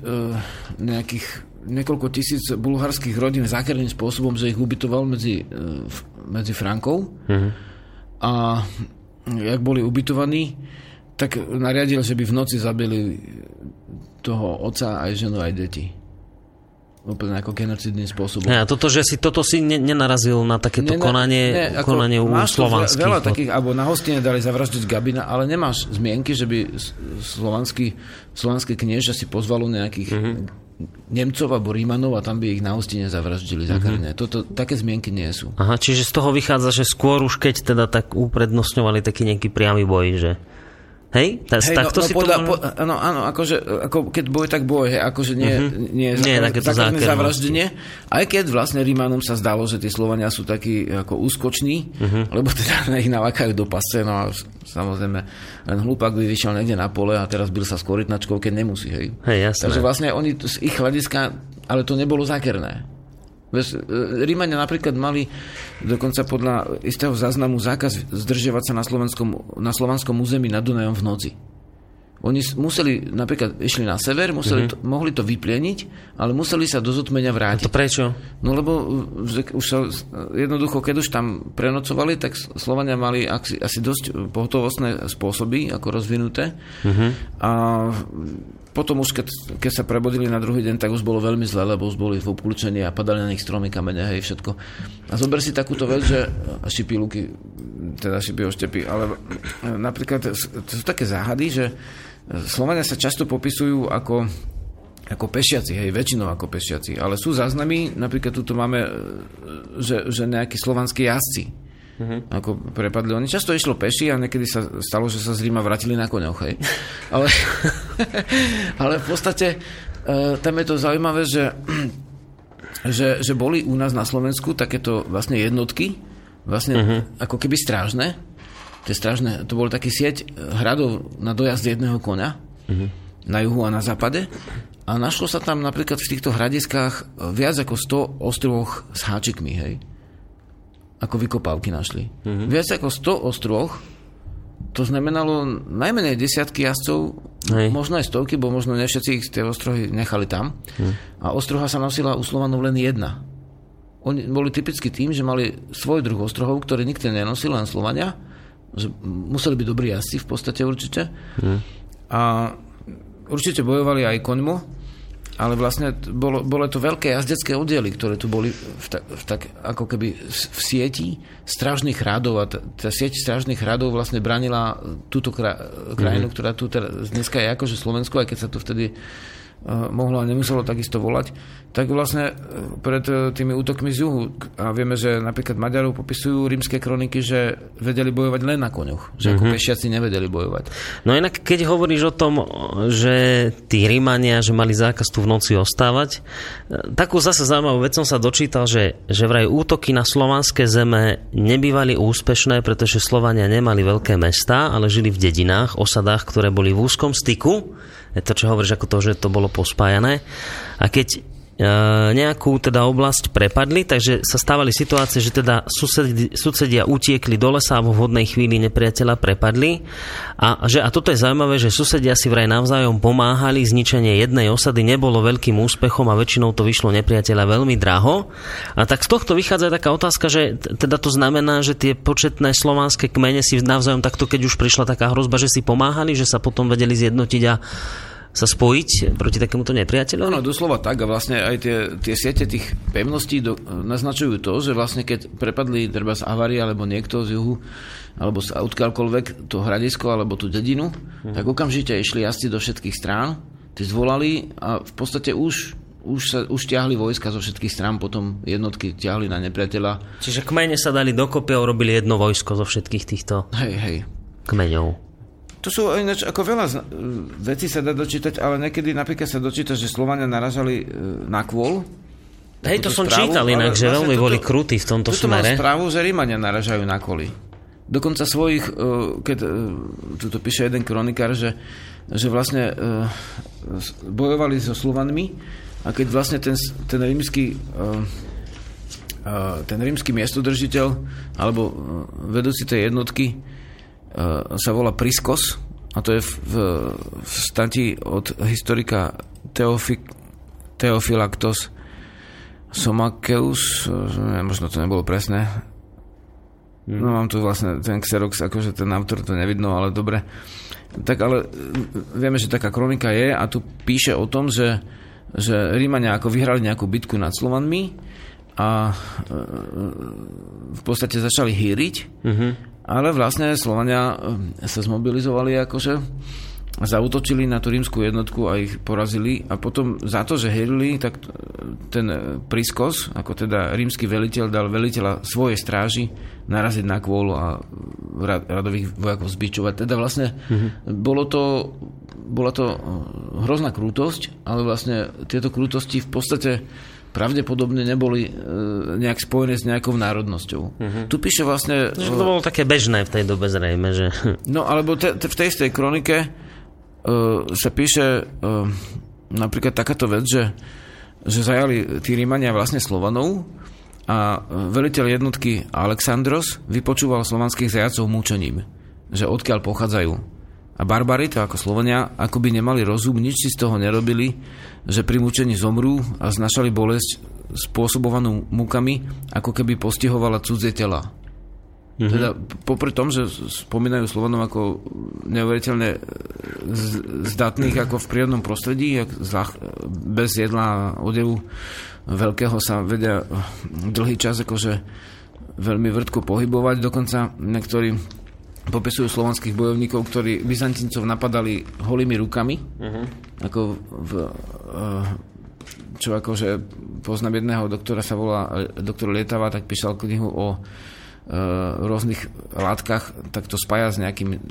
nejakých niekoľko tisíc bulharských rodín zákerným spôsobom, že ich ubytoval medzi, e, medzi Frankou. Mm-hmm. A jak boli ubytovaní, tak nariadil, že by v noci zabili toho otca, aj ženu, aj deti úplne ako genocidným spôsobom. Ja, toto, že si toto si ne, nenarazil na takéto ne, konanie, ne, ako konanie u slovanských. Veľa takých, alebo na hostine dali zavraždiť Gabina, ale nemáš zmienky, že by slovanský, slovanský knieža si pozvalo nejakých mm-hmm Nemcov alebo Rímanov a tam by ich na hostine zavraždili za mm-hmm. Toto, také zmienky nie sú. Aha, čiže z toho vychádza, že skôr už keď teda tak uprednostňovali taký nejaký priamy boj, že... Hej? Ta, hej no, no, si podľa, to... po, áno, áno, akože, ako keď boj, tak boj, hej, akože nie, uh-huh. nie, nie také zavraždenie. Aj keď vlastne Rímanom sa zdalo, že tí Slovania sú takí ako úskoční, uh-huh. lebo teda [LAUGHS] ich nalakajú do pasce, no a samozrejme len hlupák by vyšiel niekde na pole a teraz byl sa s korytnačkou, keď nemusí, hej. Hej, jasné. Takže vlastne oni z ich hľadiska, ale to nebolo zákerné. E, Rímania napríklad mali dokonca podľa istého záznamu zákaz zdržiavať sa na, slovenskom, na slovanskom území nad Dunajom v noci. Oni museli, napríklad išli na sever, museli mm-hmm. to, mohli to vyplieniť, ale museli sa do zotmenia vrátiť. A to prečo? No lebo už sa, jednoducho, keď už tam prenocovali, tak Slovania mali asi, asi dosť pohotovostné spôsoby, ako rozvinuté. Mm-hmm. A potom už keď, keď sa prebodili na druhý deň, tak už bolo veľmi zle, lebo už boli v obklúčení a padali na nich stromy, kamene, hej, všetko. A zober si takúto vec, že šipy luky, teda šipy oštepy, ale napríklad to sú také záhady, že Slovania sa často popisujú ako, ako pešiaci, hej, väčšinou ako pešiaci, ale sú záznamy, napríklad tu máme, že, že nejakí slovanskí jazdci, uh-huh. ako prepadli. Oni často išlo peši a niekedy sa stalo, že sa z Ríma vrátili na koňoch. Hej. Ale, [LAUGHS] ale v podstate uh, tam je to zaujímavé, že, [CLEARS THROAT] že, že boli u nás na Slovensku takéto vlastne jednotky, vlastne uh-huh. ako keby strážne. Tie strážne, to bol taký sieť hradov na dojazd jedného koňa uh-huh. na juhu a na západe. A našlo sa tam napríklad v týchto hradiskách viac ako 100 ostrovoch s háčikmi, hej ako vykopávky našli. Mm-hmm. Viac ako 100 ostroch, to znamenalo najmenej desiatky jazdcov, Hej. možno aj stovky, bo možno ne všetci ich tie ostrohy nechali tam. Mm. A ostroha sa nosila u Slovanov len jedna. Oni boli typicky tým, že mali svoj druh ostrohov, ktorý nikto nenosil, len Slovania. Že museli byť dobrí jazdci v podstate určite. Mm. A určite bojovali aj koňmo, ale vlastne bolo, bolo to veľké jazdecké oddiely, ktoré tu boli v ta, v tak, ako keby v sieti strážnych radov a tá, tá sieť strážnych radov vlastne branila túto krajinu, mm-hmm. ktorá tu teraz, dneska je akože Slovensko, aj keď sa tu vtedy mohlo a nemuselo takisto volať, tak vlastne e, pred e, tými útokmi z juhu, a vieme, že napríklad Maďarov popisujú rímske kroniky, že vedeli bojovať len na koňoch, že mm-hmm. ako mhm. pešiaci nevedeli bojovať. No inak, keď hovoríš o tom, že tí Rímania, že mali zákaz tu v noci ostávať, takú zase zaujímavú vec som sa dočítal, že, že vraj útoky na slovanské zeme nebývali úspešné, pretože Slovania nemali veľké mesta, ale žili v dedinách, osadách, ktoré boli v úzkom styku to, čo hovoríš, ako to, že to bolo pospájané. A keď nejakú teda oblasť prepadli, takže sa stávali situácie, že teda susedi, susedia utiekli do lesa a vo vhodnej chvíli nepriateľa prepadli a, že, a toto je zaujímavé, že susedia si vraj navzájom pomáhali, zničenie jednej osady nebolo veľkým úspechom a väčšinou to vyšlo nepriateľa veľmi draho. A tak z tohto vychádza taká otázka, že teda to znamená, že tie početné slovanské kmene si navzájom takto, keď už prišla taká hrozba, že si pomáhali, že sa potom vedeli zjednotiť a sa spojiť proti takémuto nepriateľovi? Áno, doslova tak a vlastne aj tie, tie siete tých pevností do, naznačujú to, že vlastne keď prepadli treba z avarie alebo niekto z juhu alebo z odkiaľkoľvek to hradisko alebo tú dedinu, hmm. tak okamžite išli jazdci do všetkých strán, tí zvolali a v podstate už už, sa, už ťahli vojska zo všetkých strán, potom jednotky ťahli na nepriateľa. Čiže kmene sa dali dokopy a urobili jedno vojsko zo všetkých týchto hej, hej. kmeňov. To sú ináč, ako veľa vecí sa dá dočítať, ale niekedy napríklad sa dočíta, že Slovania naražali e, na kvôl Hej, to som správu, čítal inak, že veľmi toto, boli krutí v tomto tuto smere. Mám správu, že Rímania naražajú na koli. Dokonca svojich, e, keď e, tu píše jeden kronikár, že, že vlastne bojovali so Slovanmi a keď vlastne ten, ten rímsky ten rímsky miestodržiteľ alebo vedúci tej jednotky sa volá Priskos a to je v, v, v stati od historika Teofik, Teofilaktos Somakeus, možno to nebolo presné. No mám tu vlastne ten Xerox, akože ten autor to nevidno, ale dobre. Tak ale vieme, že taká kronika je a tu píše o tom, že, že Rímania ako vyhrali nejakú bitku nad Slovanmi a e, v podstate začali hýriť, uh-huh. Ale vlastne Slovania e, sa zmobilizovali akože zautočili na tú rímskú jednotku a ich porazili a potom za to, že herili, tak ten Priskos, ako teda rímsky veliteľ, dal veliteľa svojej stráži naraziť na kvôlu a radových vojakov zbičovať. Teda vlastne mm-hmm. bolo to, bola to hrozná krútosť, ale vlastne tieto krútosti v podstate pravdepodobne neboli e, nejak spojené s nejakou národnosťou. Uh-huh. Tu píše vlastne... Že to bolo také bežné v tej dobe zrejme, že... No, alebo te, te, v tej istej kronike uh, sa píše uh, napríklad takáto vec, že, že zajali tí Rímania vlastne Slovanov a veliteľ jednotky Alexandros vypočúval slovanských zajacov múčením, že odkiaľ pochádzajú. A barbary, to ako Slovania, ako by nemali rozum, nič si z toho nerobili, že pri mučení zomrú a znašali bolesť spôsobovanú múkami, ako keby postihovala cudzie tela. Mm-hmm. Teda popri tom, že spomínajú Slovanom ako neuveriteľne zdatných ako v prírodnom prostredí, bez jedla a odevu veľkého sa vedia dlhý čas akože veľmi vrtko pohybovať. Dokonca niektorí popisujú slovanských bojovníkov, ktorí Byzantíncov napadali holými rukami, uh-huh. ako v, eh, čo akože poznám jedného doktora sa volá doktor Lietava, tak písal knihu o Eh, rôznych látkach, tak to spája s nejakým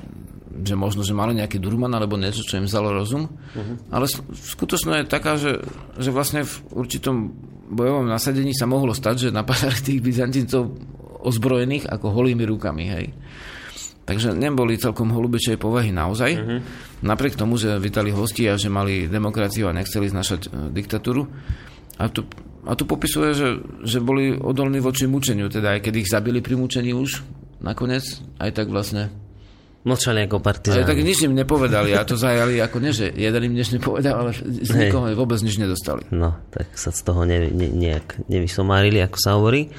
že možno, že mali nejaký durman alebo niečo, čo im vzalo rozum. Uh-huh. Ale skutočnosť je taká, že, že vlastne v určitom bojovom nasadení sa mohlo stať, že napadali tých Byzantíncov ozbrojených ako holými rukami. Hej. Takže neboli celkom holubičej povahy naozaj. Uh-huh. Napriek tomu, že vítali hosti a že mali demokraciu a nechceli znašať e, diktatúru. A tu a tu popisuje, že, že boli odolní voči mučeniu, teda aj keď ich zabili pri mučení už nakoniec, aj tak vlastne Mlčali ako partizáni. Ale tak nič im nepovedali a to zajali ako nie, že jeden im nič nepovedal, ale z nikoho Hej. vôbec nič nedostali. No, tak sa z toho ne, ne, nejak nevysomárili, ako sa hovorí.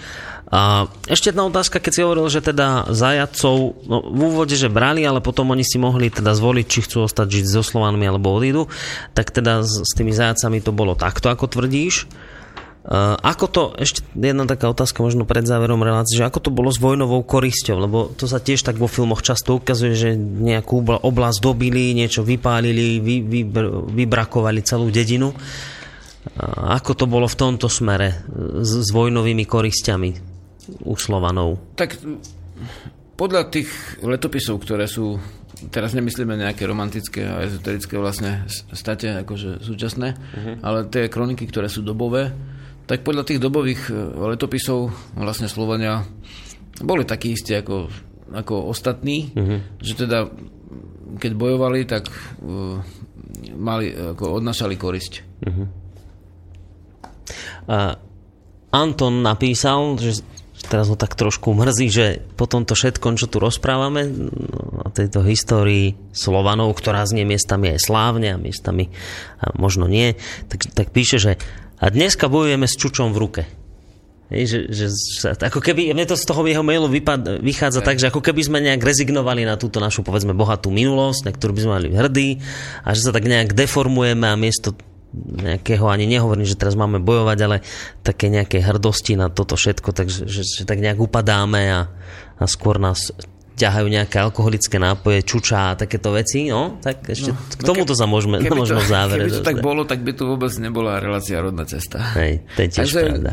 A ešte jedna otázka, keď si hovoril, že teda zajacov no, v úvode, že brali, ale potom oni si mohli teda zvoliť, či chcú ostať žiť so Slovanmi alebo odídu, tak teda s, s tými zajacami to bolo takto, ako tvrdíš. Uh, ako to, ešte jedna taká otázka možno pred záverom relácie, že ako to bolo s vojnovou korisťou, lebo to sa tiež tak vo filmoch často ukazuje, že nejakú oblasť dobili, niečo vypálili, vy, vy, vybrakovali celú dedinu. Uh, ako to bolo v tomto smere s, s vojnovými korisťami u Slovanov? Tak podľa tých letopisov, ktoré sú teraz nemyslíme nejaké romantické a ezoterické vlastne state akože súčasné, uh-huh. ale tie kroniky, ktoré sú dobové, tak podľa tých dobových e, letopisov vlastne Slovania boli takí istí ako, ako ostatní, uh-huh. že teda keď bojovali, tak uh, mali, ako odnašali korisť. Uh-huh. Uh, Anton napísal, že teraz ho tak trošku mrzí, že po tomto všetkom, čo tu rozprávame, no, o tejto histórii Slovanov, ktorá znie miestami aj slávne a miestami a možno nie, tak, tak píše, že a dneska bojujeme s čučom v ruke. Hej, že, že, že, ako keby, mne to z toho jeho mailu vypad, vychádza tak, že ako keby sme nejak rezignovali na túto našu, povedzme, bohatú minulosť, na ktorú by sme mali hrdí a že sa tak nejak deformujeme a miesto nejakého, ani nehovorím, že teraz máme bojovať, ale také nejaké hrdosti na toto všetko, takže že, že tak nejak upadáme a, a skôr nás ťahajú nejaké alkoholické nápoje, čučá a takéto veci, no, tak ešte no, k tomuto sa môžeme, no, možno v závere. Keby to tak bolo, tak by tu vôbec nebola relácia rodná cesta. Hej, to je tiež Takže pravda.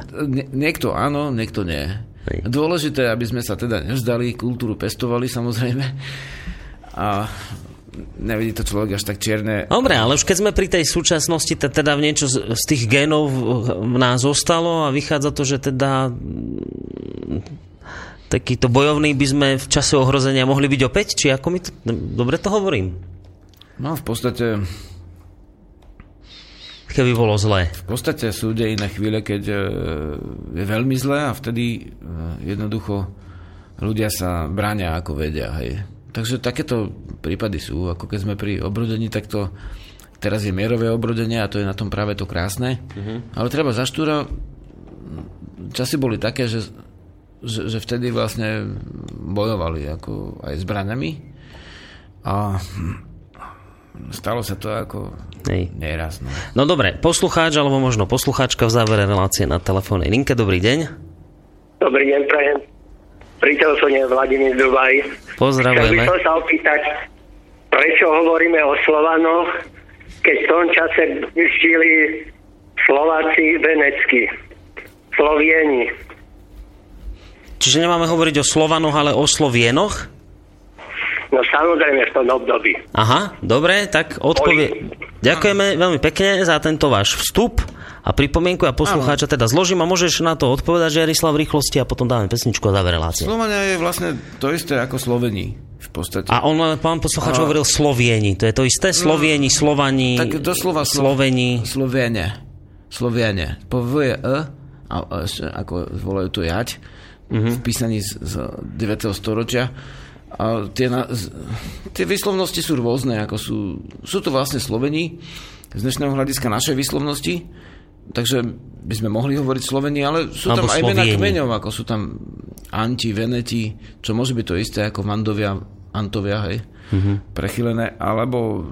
niekto áno, niekto nie. Hej. Dôležité, aby sme sa teda nevzdali, kultúru pestovali samozrejme. A nevidí to človek až tak čierne. Dobre, ale už keď sme pri tej súčasnosti, teda v niečo z, z tých genov v nás zostalo a vychádza to, že teda takýto bojovný by sme v čase ohrozenia mohli byť opäť? Či ako mi to... Dobre to hovorím? No v podstate... Keby bolo zlé. V podstate sú iné chvíle, keď e, je veľmi zlé a vtedy e, jednoducho ľudia sa bráňa ako vedia. Hej. Takže takéto prípady sú, ako keď sme pri obrodení, tak to teraz je mierové obrodenie a to je na tom práve to krásne. Uh-huh. Ale treba zaštúra, časy boli také, že že, že vtedy vlastne bojovali ako aj zbraňami a stalo sa to ako Hej. neraz. No. no dobre, poslucháč alebo možno poslucháčka v závere relácie na telefónnej linke. Dobrý deň. Dobrý deň, prajem. Pri telefóne Vladimír Dubaj. Pozdravujeme. Chcel by som sa opýtať, prečo hovoríme o Slovanoch, keď v tom čase žili Slováci venecky, Slovieni. Čiže nemáme hovoriť o Slovanoch, ale o Slovienoch? No samozrejme v tom období. Aha, dobre, tak odpovie... Ďakujeme veľmi pekne za tento váš vstup a pripomienku a poslucháča teda zložím a môžeš na to odpovedať, že Jarislav v rýchlosti a potom dáme pesničku a dáme relácie. Slovania je vlastne to isté ako Slovení v podstate. A on, pán poslucháč, a... hovoril Slovieni, to je to isté? Slovieni, Slovani, tak doslova Sloveni. Sloviene. Sloviene. Po V E, a, a, ako volajú tu jať uh-huh. v písaní z, z 9. storočia. A tie, na, z, tie výslovnosti sú rôzne, ako sú, sú to vlastne Slovení z dnešného hľadiska našej výslovnosti, takže by sme mohli hovoriť Slovení, ale sú tam aj mena kmeňov, ako sú tam Anti, Veneti, čo môže byť to isté ako Mandovia, Antovia, hej, uh-huh. prechylené, alebo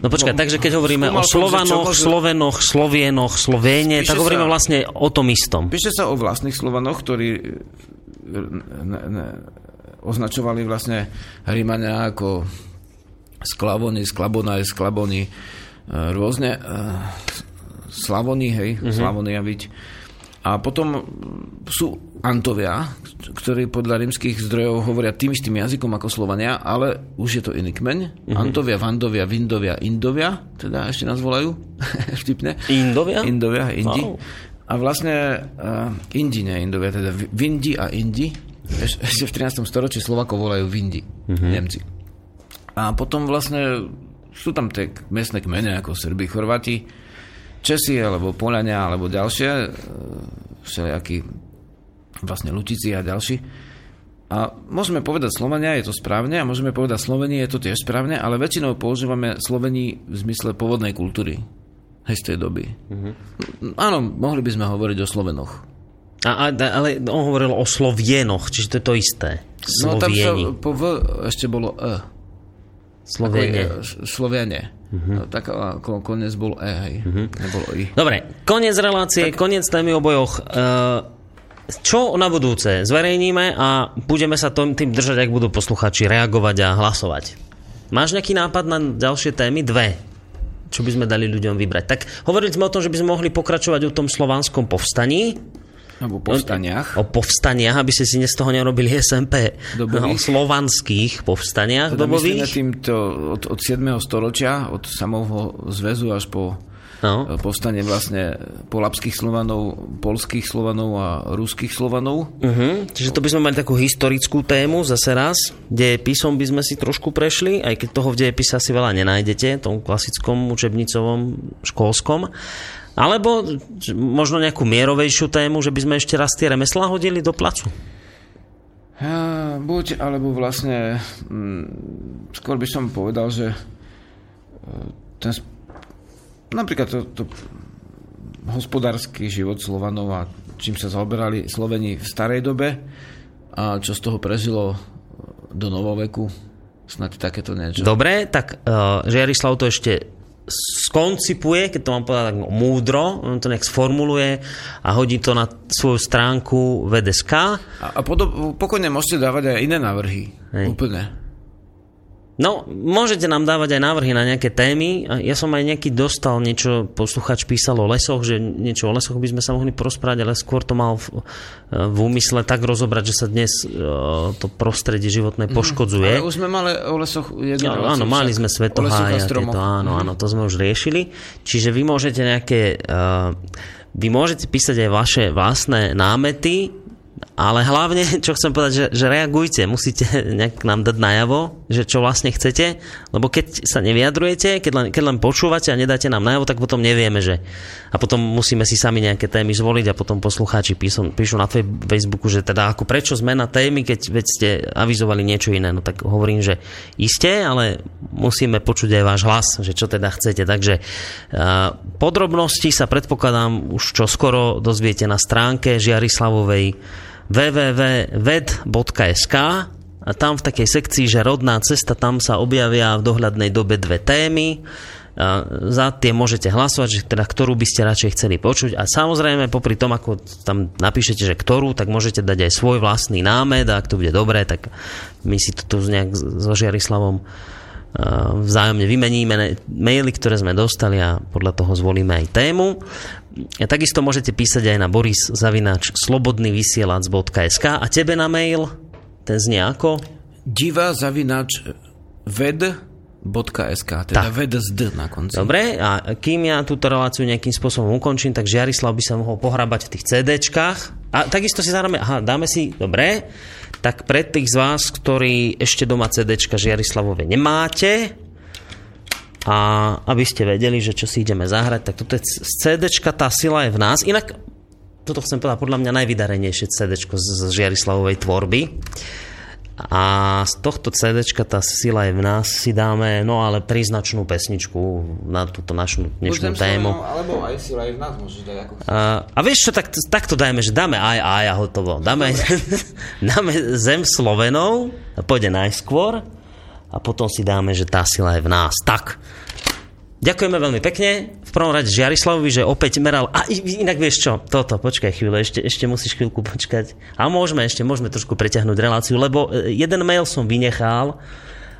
No počkaj, no, takže keď hovoríme o Slovanoch, môže... Slovenoch, Slovienoch, Slovéne, tak hovoríme sa, vlastne o tom istom. Píše sa o vlastných Slovanoch, ktorí ne, ne, označovali vlastne Rímania ako sklavony, sklabonaj, sklabony, e, rôzne e, slavony, hej, uh-huh. slavony a byť. A potom sú Antovia, ktorí podľa rímskych zdrojov hovoria tým istým jazykom ako Slovania, ale už je to iný kmeň. Uh-huh. Antovia, Vandovia, Vindovia, Indovia, teda ešte nás volajú [LAUGHS] vtipne. Indovia? Indovia, Indi. Wow. A vlastne uh, Indi, nie Indovia, teda Vindi a Indi. Eš, ešte v 13. storočí Slovako volajú Vindi, uh-huh. Nemci. A potom vlastne sú tam tie miestne kmene ako Srby, Chorváti, Česi alebo Polania alebo ďalšie, e, všelijakí vlastne Lutici a ďalší. A môžeme povedať Slovenia, je to správne, a môžeme povedať Slovenie, je to tiež správne, ale väčšinou používame Slovení v zmysle pôvodnej kultúry. Hej, z tej doby. Mm-hmm. Áno, mohli by sme hovoriť o Slovenoch. A, a, ale on hovoril o Slovienoch, čiže to je to isté. Slovieni. No tam sa po V ešte bolo E. Sloviene. Sloviene. Uh-huh. No, tak ako koniec bol E, hej. Uh-huh. Nebolo I. Dobre, koniec relácie, tak... koniec témy o bojoch. Uh, čo na budúce? Zverejníme a budeme sa tým držať, ak budú posluchači reagovať a hlasovať. Máš nejaký nápad na ďalšie témy? Dve. Čo by sme dali ľuďom vybrať? Tak hovorili sme o tom, že by sme mohli pokračovať o tom slovanskom povstaní. Alebo povstaniach. O, o povstaniach, aby ste si z toho nerobili SMP. Dobových. O slovanských povstaniach teda dobových. týmto od, od 7. storočia, od samého zväzu až po no. povstanie vlastne polapských Slovanov, polských Slovanov a ruských Slovanov. Uh-huh. Čiže to by sme mali takú historickú tému zase raz. Dejepisom by sme si trošku prešli, aj keď toho v dejepise asi veľa nenájdete, tom klasickom učebnicovom školskom. Alebo možno nejakú mierovejšiu tému, že by sme ešte raz tie remeslá hodili do placu? Buď, alebo vlastne mm, skôr by som povedal, že e, ten napríklad to, to hospodársky život Slovanov a čím sa zaoberali Sloveni v starej dobe a čo z toho prežilo do novoveku. Snad takéto niečo. Dobre, tak uh, Žiarislav to ešte skoncipuje, keď to mám povedať tak múdro, on to nejak sformuluje a hodí to na svoju stránku VDSK. A, a podob, pokojne môžete dávať aj iné návrhy. Hej. Úplne. No, môžete nám dávať aj návrhy na nejaké témy. Ja som aj nejaký dostal niečo, posluchač písal o lesoch, že niečo o lesoch by sme sa mohli porozprávať, ale skôr to mal v, v úmysle tak rozobrať, že sa dnes uh, to prostredie životné mhm. poškodzuje. Mm, ale už sme mali o lesoch jednu no, Áno, mali sme svetohája, tieto, áno, áno, to sme už riešili. Čiže vy môžete nejaké... Uh, vy môžete písať aj vaše vlastné námety, ale hlavne, [LAUGHS] čo chcem povedať, že, že reagujte, musíte [LAUGHS] nejak nám dať najavo, že čo vlastne chcete, lebo keď sa nevyjadrujete, keď len, keď len počúvate a nedáte nám najavo, tak potom nevieme, že. A potom musíme si sami nejaké témy zvoliť a potom poslucháči píšu, píšu na Facebooku, že teda ako prečo zmena témy, keď veď ste avizovali niečo iné. No tak hovorím, že isté, ale musíme počuť aj váš hlas, že čo teda chcete. Takže podrobnosti sa predpokladám už čoskoro dozviete na stránke Žiarislavovej www.ved.sk a tam v takej sekcii, že rodná cesta, tam sa objavia v dohľadnej dobe dve témy. A za tie môžete hlasovať, že teda ktorú by ste radšej chceli počuť a samozrejme popri tom, ako tam napíšete, že ktorú, tak môžete dať aj svoj vlastný námed a ak to bude dobré, tak my si to tu nejak so Žiarislavom vzájomne vymeníme maily, ktoré sme dostali a podľa toho zvolíme aj tému. A takisto môžete písať aj na boris zavinač slobodnyvysielac.sk a tebe na mail, ten znie ako? Diva zavinač ved.sk, teda tak. ved z D na konci. Dobre, a kým ja túto reláciu nejakým spôsobom ukončím, tak Žiarislav by sa mohol pohrabať v tých CDčkách. A takisto si zahráme, aha, dáme si, dobre, tak pre tých z vás, ktorí ešte doma CD Žiarislavove nemáte, a aby ste vedeli, že čo si ideme zahrať, tak toto je CD, tá sila je v nás. Inak, toto chcem povedať, podľa mňa najvydarenejšie CD z Žiarislavovej tvorby. A z tohto CD tá sila je v nás si dáme, no ale príznačnú pesničku na túto našu dnešnú Budem tému. Sa, alebo aj sila je v nás môžeš dať ako a, a vieš čo, tak, tak to dajme, že dáme aj aj a hotovo. Dáme, [LAUGHS] dáme Zem Slovenov, pôjde najskôr a potom si dáme, že tá sila je v nás. Tak, Ďakujeme veľmi pekne. V prvom rade Žiarislavovi, že opäť meral... A inak vieš čo, toto, počkaj chvíľu, ešte, ešte musíš chvíľku počkať. A môžeme, ešte môžeme trošku preťahnuť reláciu, lebo e, jeden mail som vynechal,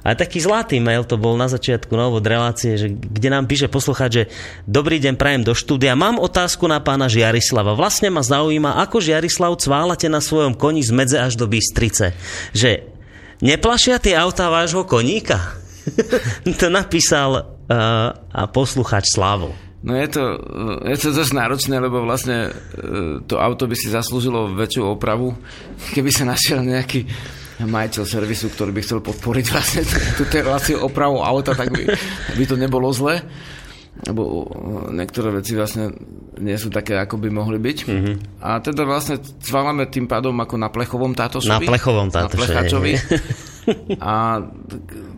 a taký zlatý mail to bol na začiatku novod relácie, že, kde nám píše poslucháč, že dobrý deň, prajem do štúdia. Mám otázku na pána Žiarislava. Vlastne ma zaujíma, ako Žiarislav cválate na svojom koni z medze až do Bystrice. Že neplašia tie autá vášho koníka? [LAUGHS] to napísal a poslucháč Slavo. No je to, je to dosť náročné, lebo vlastne e, to auto by si zaslúžilo väčšiu opravu, keby sa našiel nejaký majiteľ servisu, ktorý by chcel podporiť vlastne túto reláciu opravu auta, tak by, by to nebolo zle. Lebo e, niektoré veci vlastne nie sú také, ako by mohli byť. Mm-hmm. A teda vlastne cválame tým pádom ako na plechovom táto Na plechovom táto Na plechačovi. [LAUGHS] A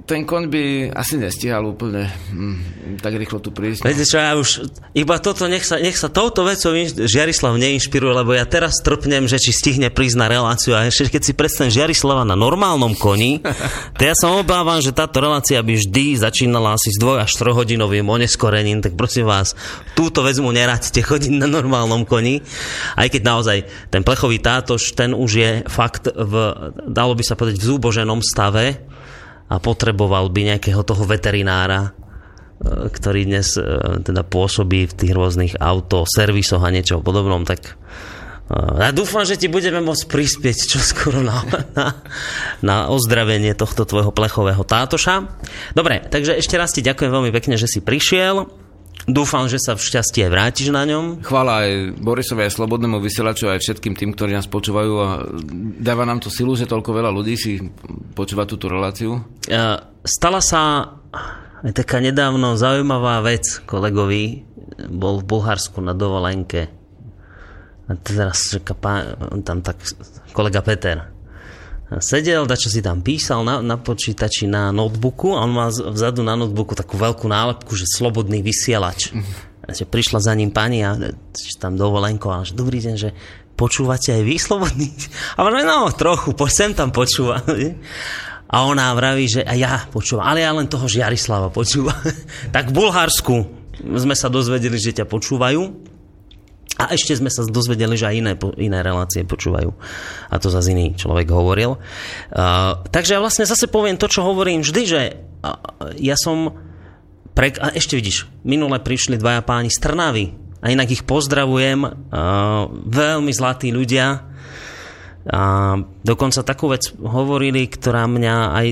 ten koň by asi nestihal úplne hm, tak rýchlo tu prísť. No. Viete čo, ja už iba toto, nech sa, nech sa touto vecou Žiarislav neinšpiruje, lebo ja teraz trpnem, že či stihne prísť na reláciu a ešte keď si predstavím Žiarislava na normálnom koni, [LAUGHS] to ja sa obávam, že táto relácia by vždy začínala asi s dvoj až trojhodinovým oneskorením, tak prosím vás, túto vec mu neradte chodiť na normálnom koni, aj keď naozaj ten plechový tátoš, ten už je fakt v, dalo by sa povedať, v zúboženom stave, a potreboval by nejakého toho veterinára, e, ktorý dnes e, teda pôsobí v tých rôznych auto, servisoch a niečo podobnom, tak e, ja dúfam, že ti budeme môcť prispieť čoskoro na, na, na ozdravenie tohto tvojho plechového tátoša. Dobre, takže ešte raz ti ďakujem veľmi pekne, že si prišiel. Dúfam, že sa v šťastí aj vrátiš na ňom. Chvála aj Borisovi, aj Slobodnému vysielaču, aj všetkým tým, ktorí nás počúvajú a dáva nám to silu, že toľko veľa ľudí si počúva túto reláciu. Stala sa aj taká nedávno zaujímavá vec kolegovi. Bol v Bulharsku na dovolenke. A teraz tam tak kolega Peter sedel, dačo si tam písal na, na počítači na notebooku a on má vzadu na notebooku takú veľkú nálepku, že slobodný vysielač. Mm. Že prišla za ním pani a tam dovolenko a že dobrý deň, že počúvate aj vy slobodný? A on no trochu, po, sem tam počúva. A ona vraví, že a ja počúvam, ale ja len toho Žiarislava počúvam. [LAUGHS] tak v Bulharsku sme sa dozvedeli, že ťa počúvajú. A ešte sme sa dozvedeli, že aj iné, iné relácie počúvajú. A to zase iný človek hovoril. Uh, takže ja vlastne zase poviem to, čo hovorím vždy, že uh, ja som... Pre... A ešte vidíš, minule prišli dvaja páni z Trnavy. A inak ich pozdravujem. Uh, veľmi zlatí ľudia. A dokonca takú vec hovorili, ktorá mňa aj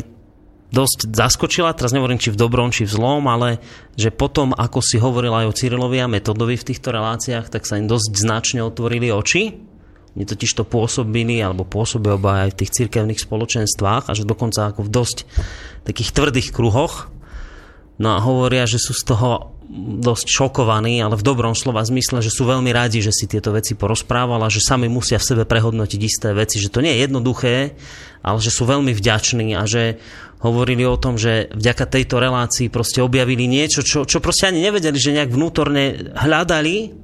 dosť zaskočila, teraz nehovorím či v dobrom, či v zlom, ale že potom, ako si hovoril aj o Cyrilovi a Metodovi v týchto reláciách, tak sa im dosť značne otvorili oči. Oni totiž to pôsobili, alebo pôsobia aj v tých cirkevných spoločenstvách a že dokonca ako v dosť takých tvrdých kruhoch. No a hovoria, že sú z toho dosť šokovaní, ale v dobrom slova zmysle, že sú veľmi radi, že si tieto veci porozprávala, že sami musia v sebe prehodnotiť isté veci, že to nie je jednoduché, ale že sú veľmi vďační a že hovorili o tom, že vďaka tejto relácii proste objavili niečo, čo, čo proste ani nevedeli, že nejak vnútorne hľadali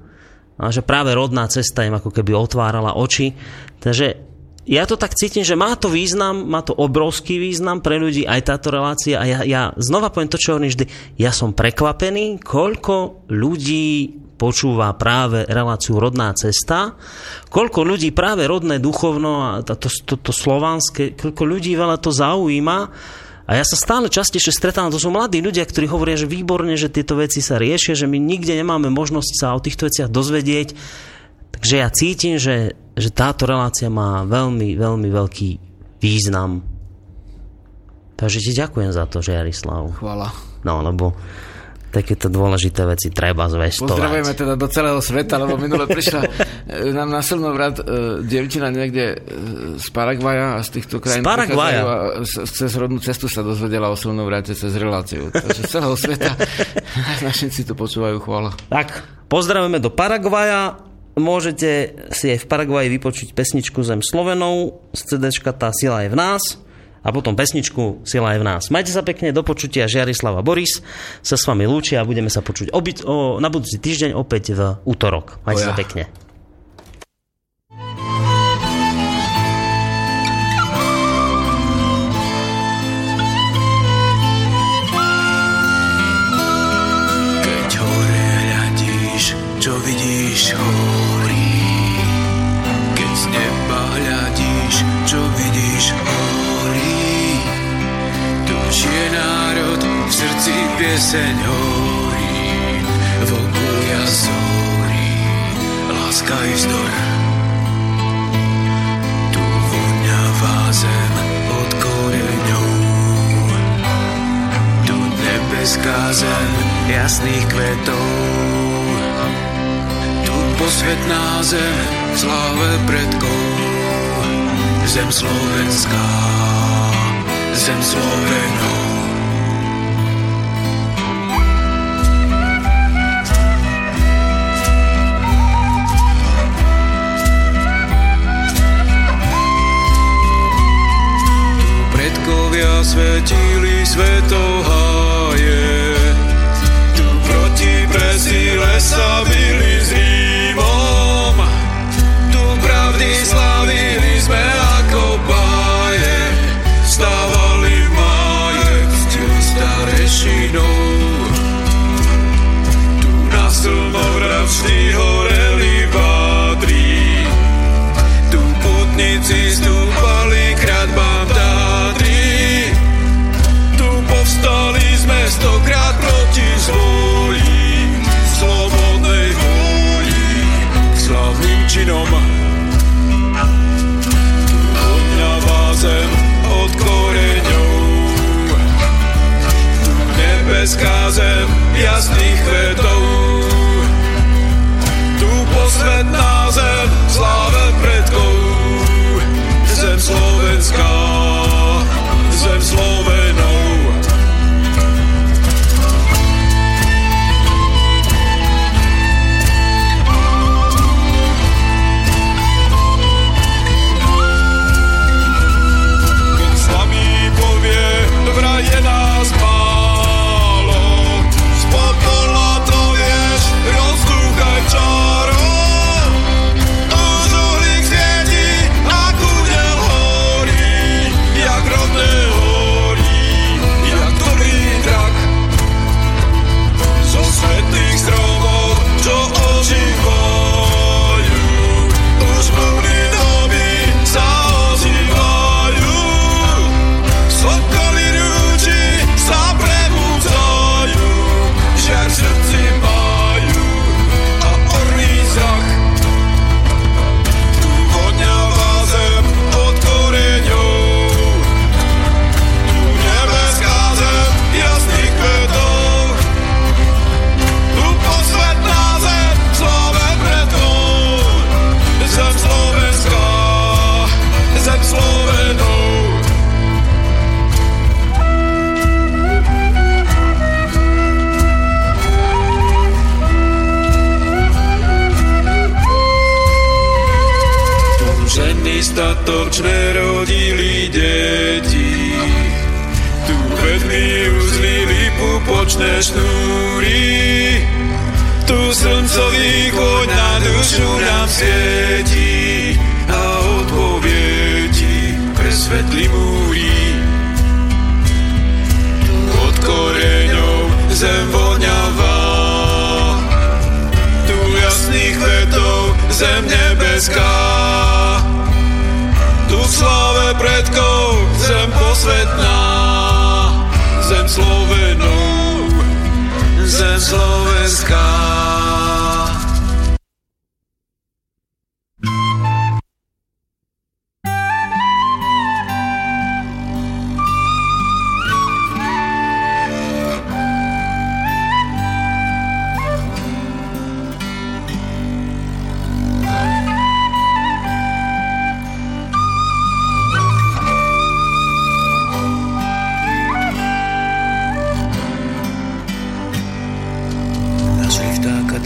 a že práve rodná cesta im ako keby otvárala oči. Takže ja to tak cítim, že má to význam, má to obrovský význam pre ľudí aj táto relácia. A ja, ja znova poviem to, čo hovorím vždy, ja som prekvapený, koľko ľudí počúva práve reláciu Rodná cesta, koľko ľudí práve rodné duchovno a to, to, to, slovanské, koľko ľudí veľa to zaujíma. A ja sa stále častejšie stretávam, to sú mladí ľudia, ktorí hovoria, že výborne, že tieto veci sa riešia, že my nikde nemáme možnosť sa o týchto veciach dozvedieť. Takže ja cítim, že, že táto relácia má veľmi, veľmi veľký význam. Takže ti ďakujem za to, že Jarislav. Chvala. No, lebo takéto dôležité veci treba zvestovať. Pozdravujeme teda do celého sveta, lebo minule [LAUGHS] prišla e, nám na Silnovrat uh, dievčina niekde uh, z Paraguaja a z týchto krajín. Z Paraguaja? A cez rodnú cestu sa dozvedela o Silnovrate cez reláciu. Takže z celého sveta [LAUGHS] si to počúvajú, chvála. Tak, pozdravujeme do Paraguaja. Môžete si aj v Paraguaji vypočuť pesničku Zem Slovenou z CDčka Tá sila je v nás a potom pesničku Sila je v nás. Majte sa pekne, do počutia, Žiarislava Boris sa s vami lúčia a budeme sa počuť obyt, o, na budúci týždeň opäť v útorok. Majte Oja. sa pekne. Pieseň horí, vlku jazorí, láska i vzdor. Tu voňavá zem od koreňov, tu nebeská zem jasných kvetov, tu posvetná zem v sláve predkov, zem slovenská zem Slovenou. Svetili svetoháje.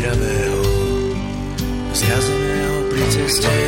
Vtáka dravého, zrazeného pri ceste,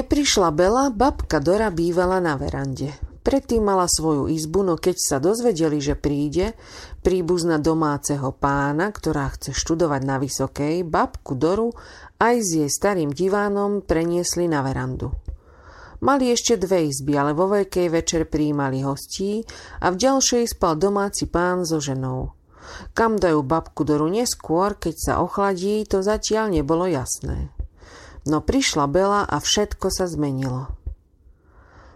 neprišla Bela, babka Dora bývala na verande. Predtým mala svoju izbu, no keď sa dozvedeli, že príde príbuzna domáceho pána, ktorá chce študovať na Vysokej, babku Doru aj s jej starým divánom preniesli na verandu. Mali ešte dve izby, ale vo veľkej večer prijímali hostí a v ďalšej spal domáci pán so ženou. Kam dajú babku Doru neskôr, keď sa ochladí, to zatiaľ nebolo jasné. No prišla Bela a všetko sa zmenilo.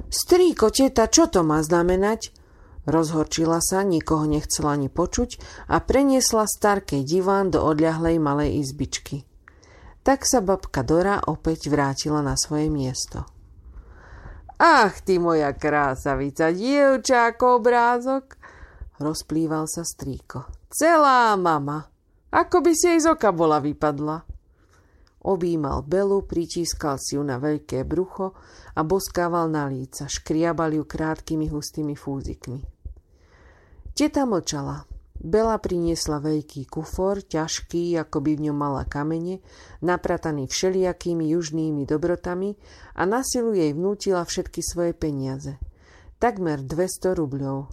Strýko, teta, čo to má znamenať? Rozhorčila sa, nikoho nechcela ani počuť a preniesla starkej diván do odľahlej malej izbičky. Tak sa babka Dora opäť vrátila na svoje miesto. Ach, ty moja krásavica, dievča ako obrázok, rozplýval sa strýko. Celá mama, ako by si jej z oka bola vypadla. Obímal Belu, pritískal si ju na veľké brucho a boskával na líca, škriabal ju krátkými hustými fúzikmi. Teta mlčala. Bela priniesla veľký kufor, ťažký, ako by v ňom mala kamene, naprataný všelijakými južnými dobrotami a na silu jej vnútila všetky svoje peniaze. Takmer 200 rubľov.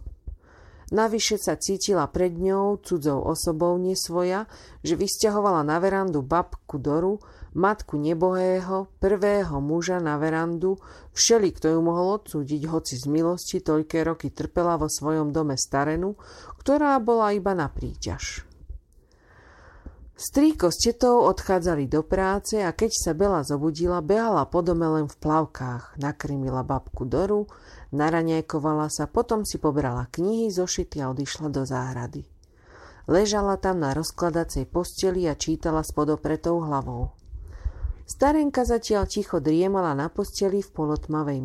Navyše sa cítila pred ňou, cudzou osobou nesvoja, že vysťahovala na verandu babku Doru, matku nebohého, prvého muža na verandu, všeli, kto ju mohol odsúdiť, hoci z milosti toľké roky trpela vo svojom dome starenu, ktorá bola iba na príťaž. Strýko s tetou odchádzali do práce a keď sa Bela zobudila, behala po dome len v plavkách, nakrmila babku Doru, naraňajkovala sa, potom si pobrala knihy, zošity a odišla do záhrady. Ležala tam na rozkladacej posteli a čítala s podopretou hlavou. Starenka zatiaľ ticho driemala na posteli v polotmavej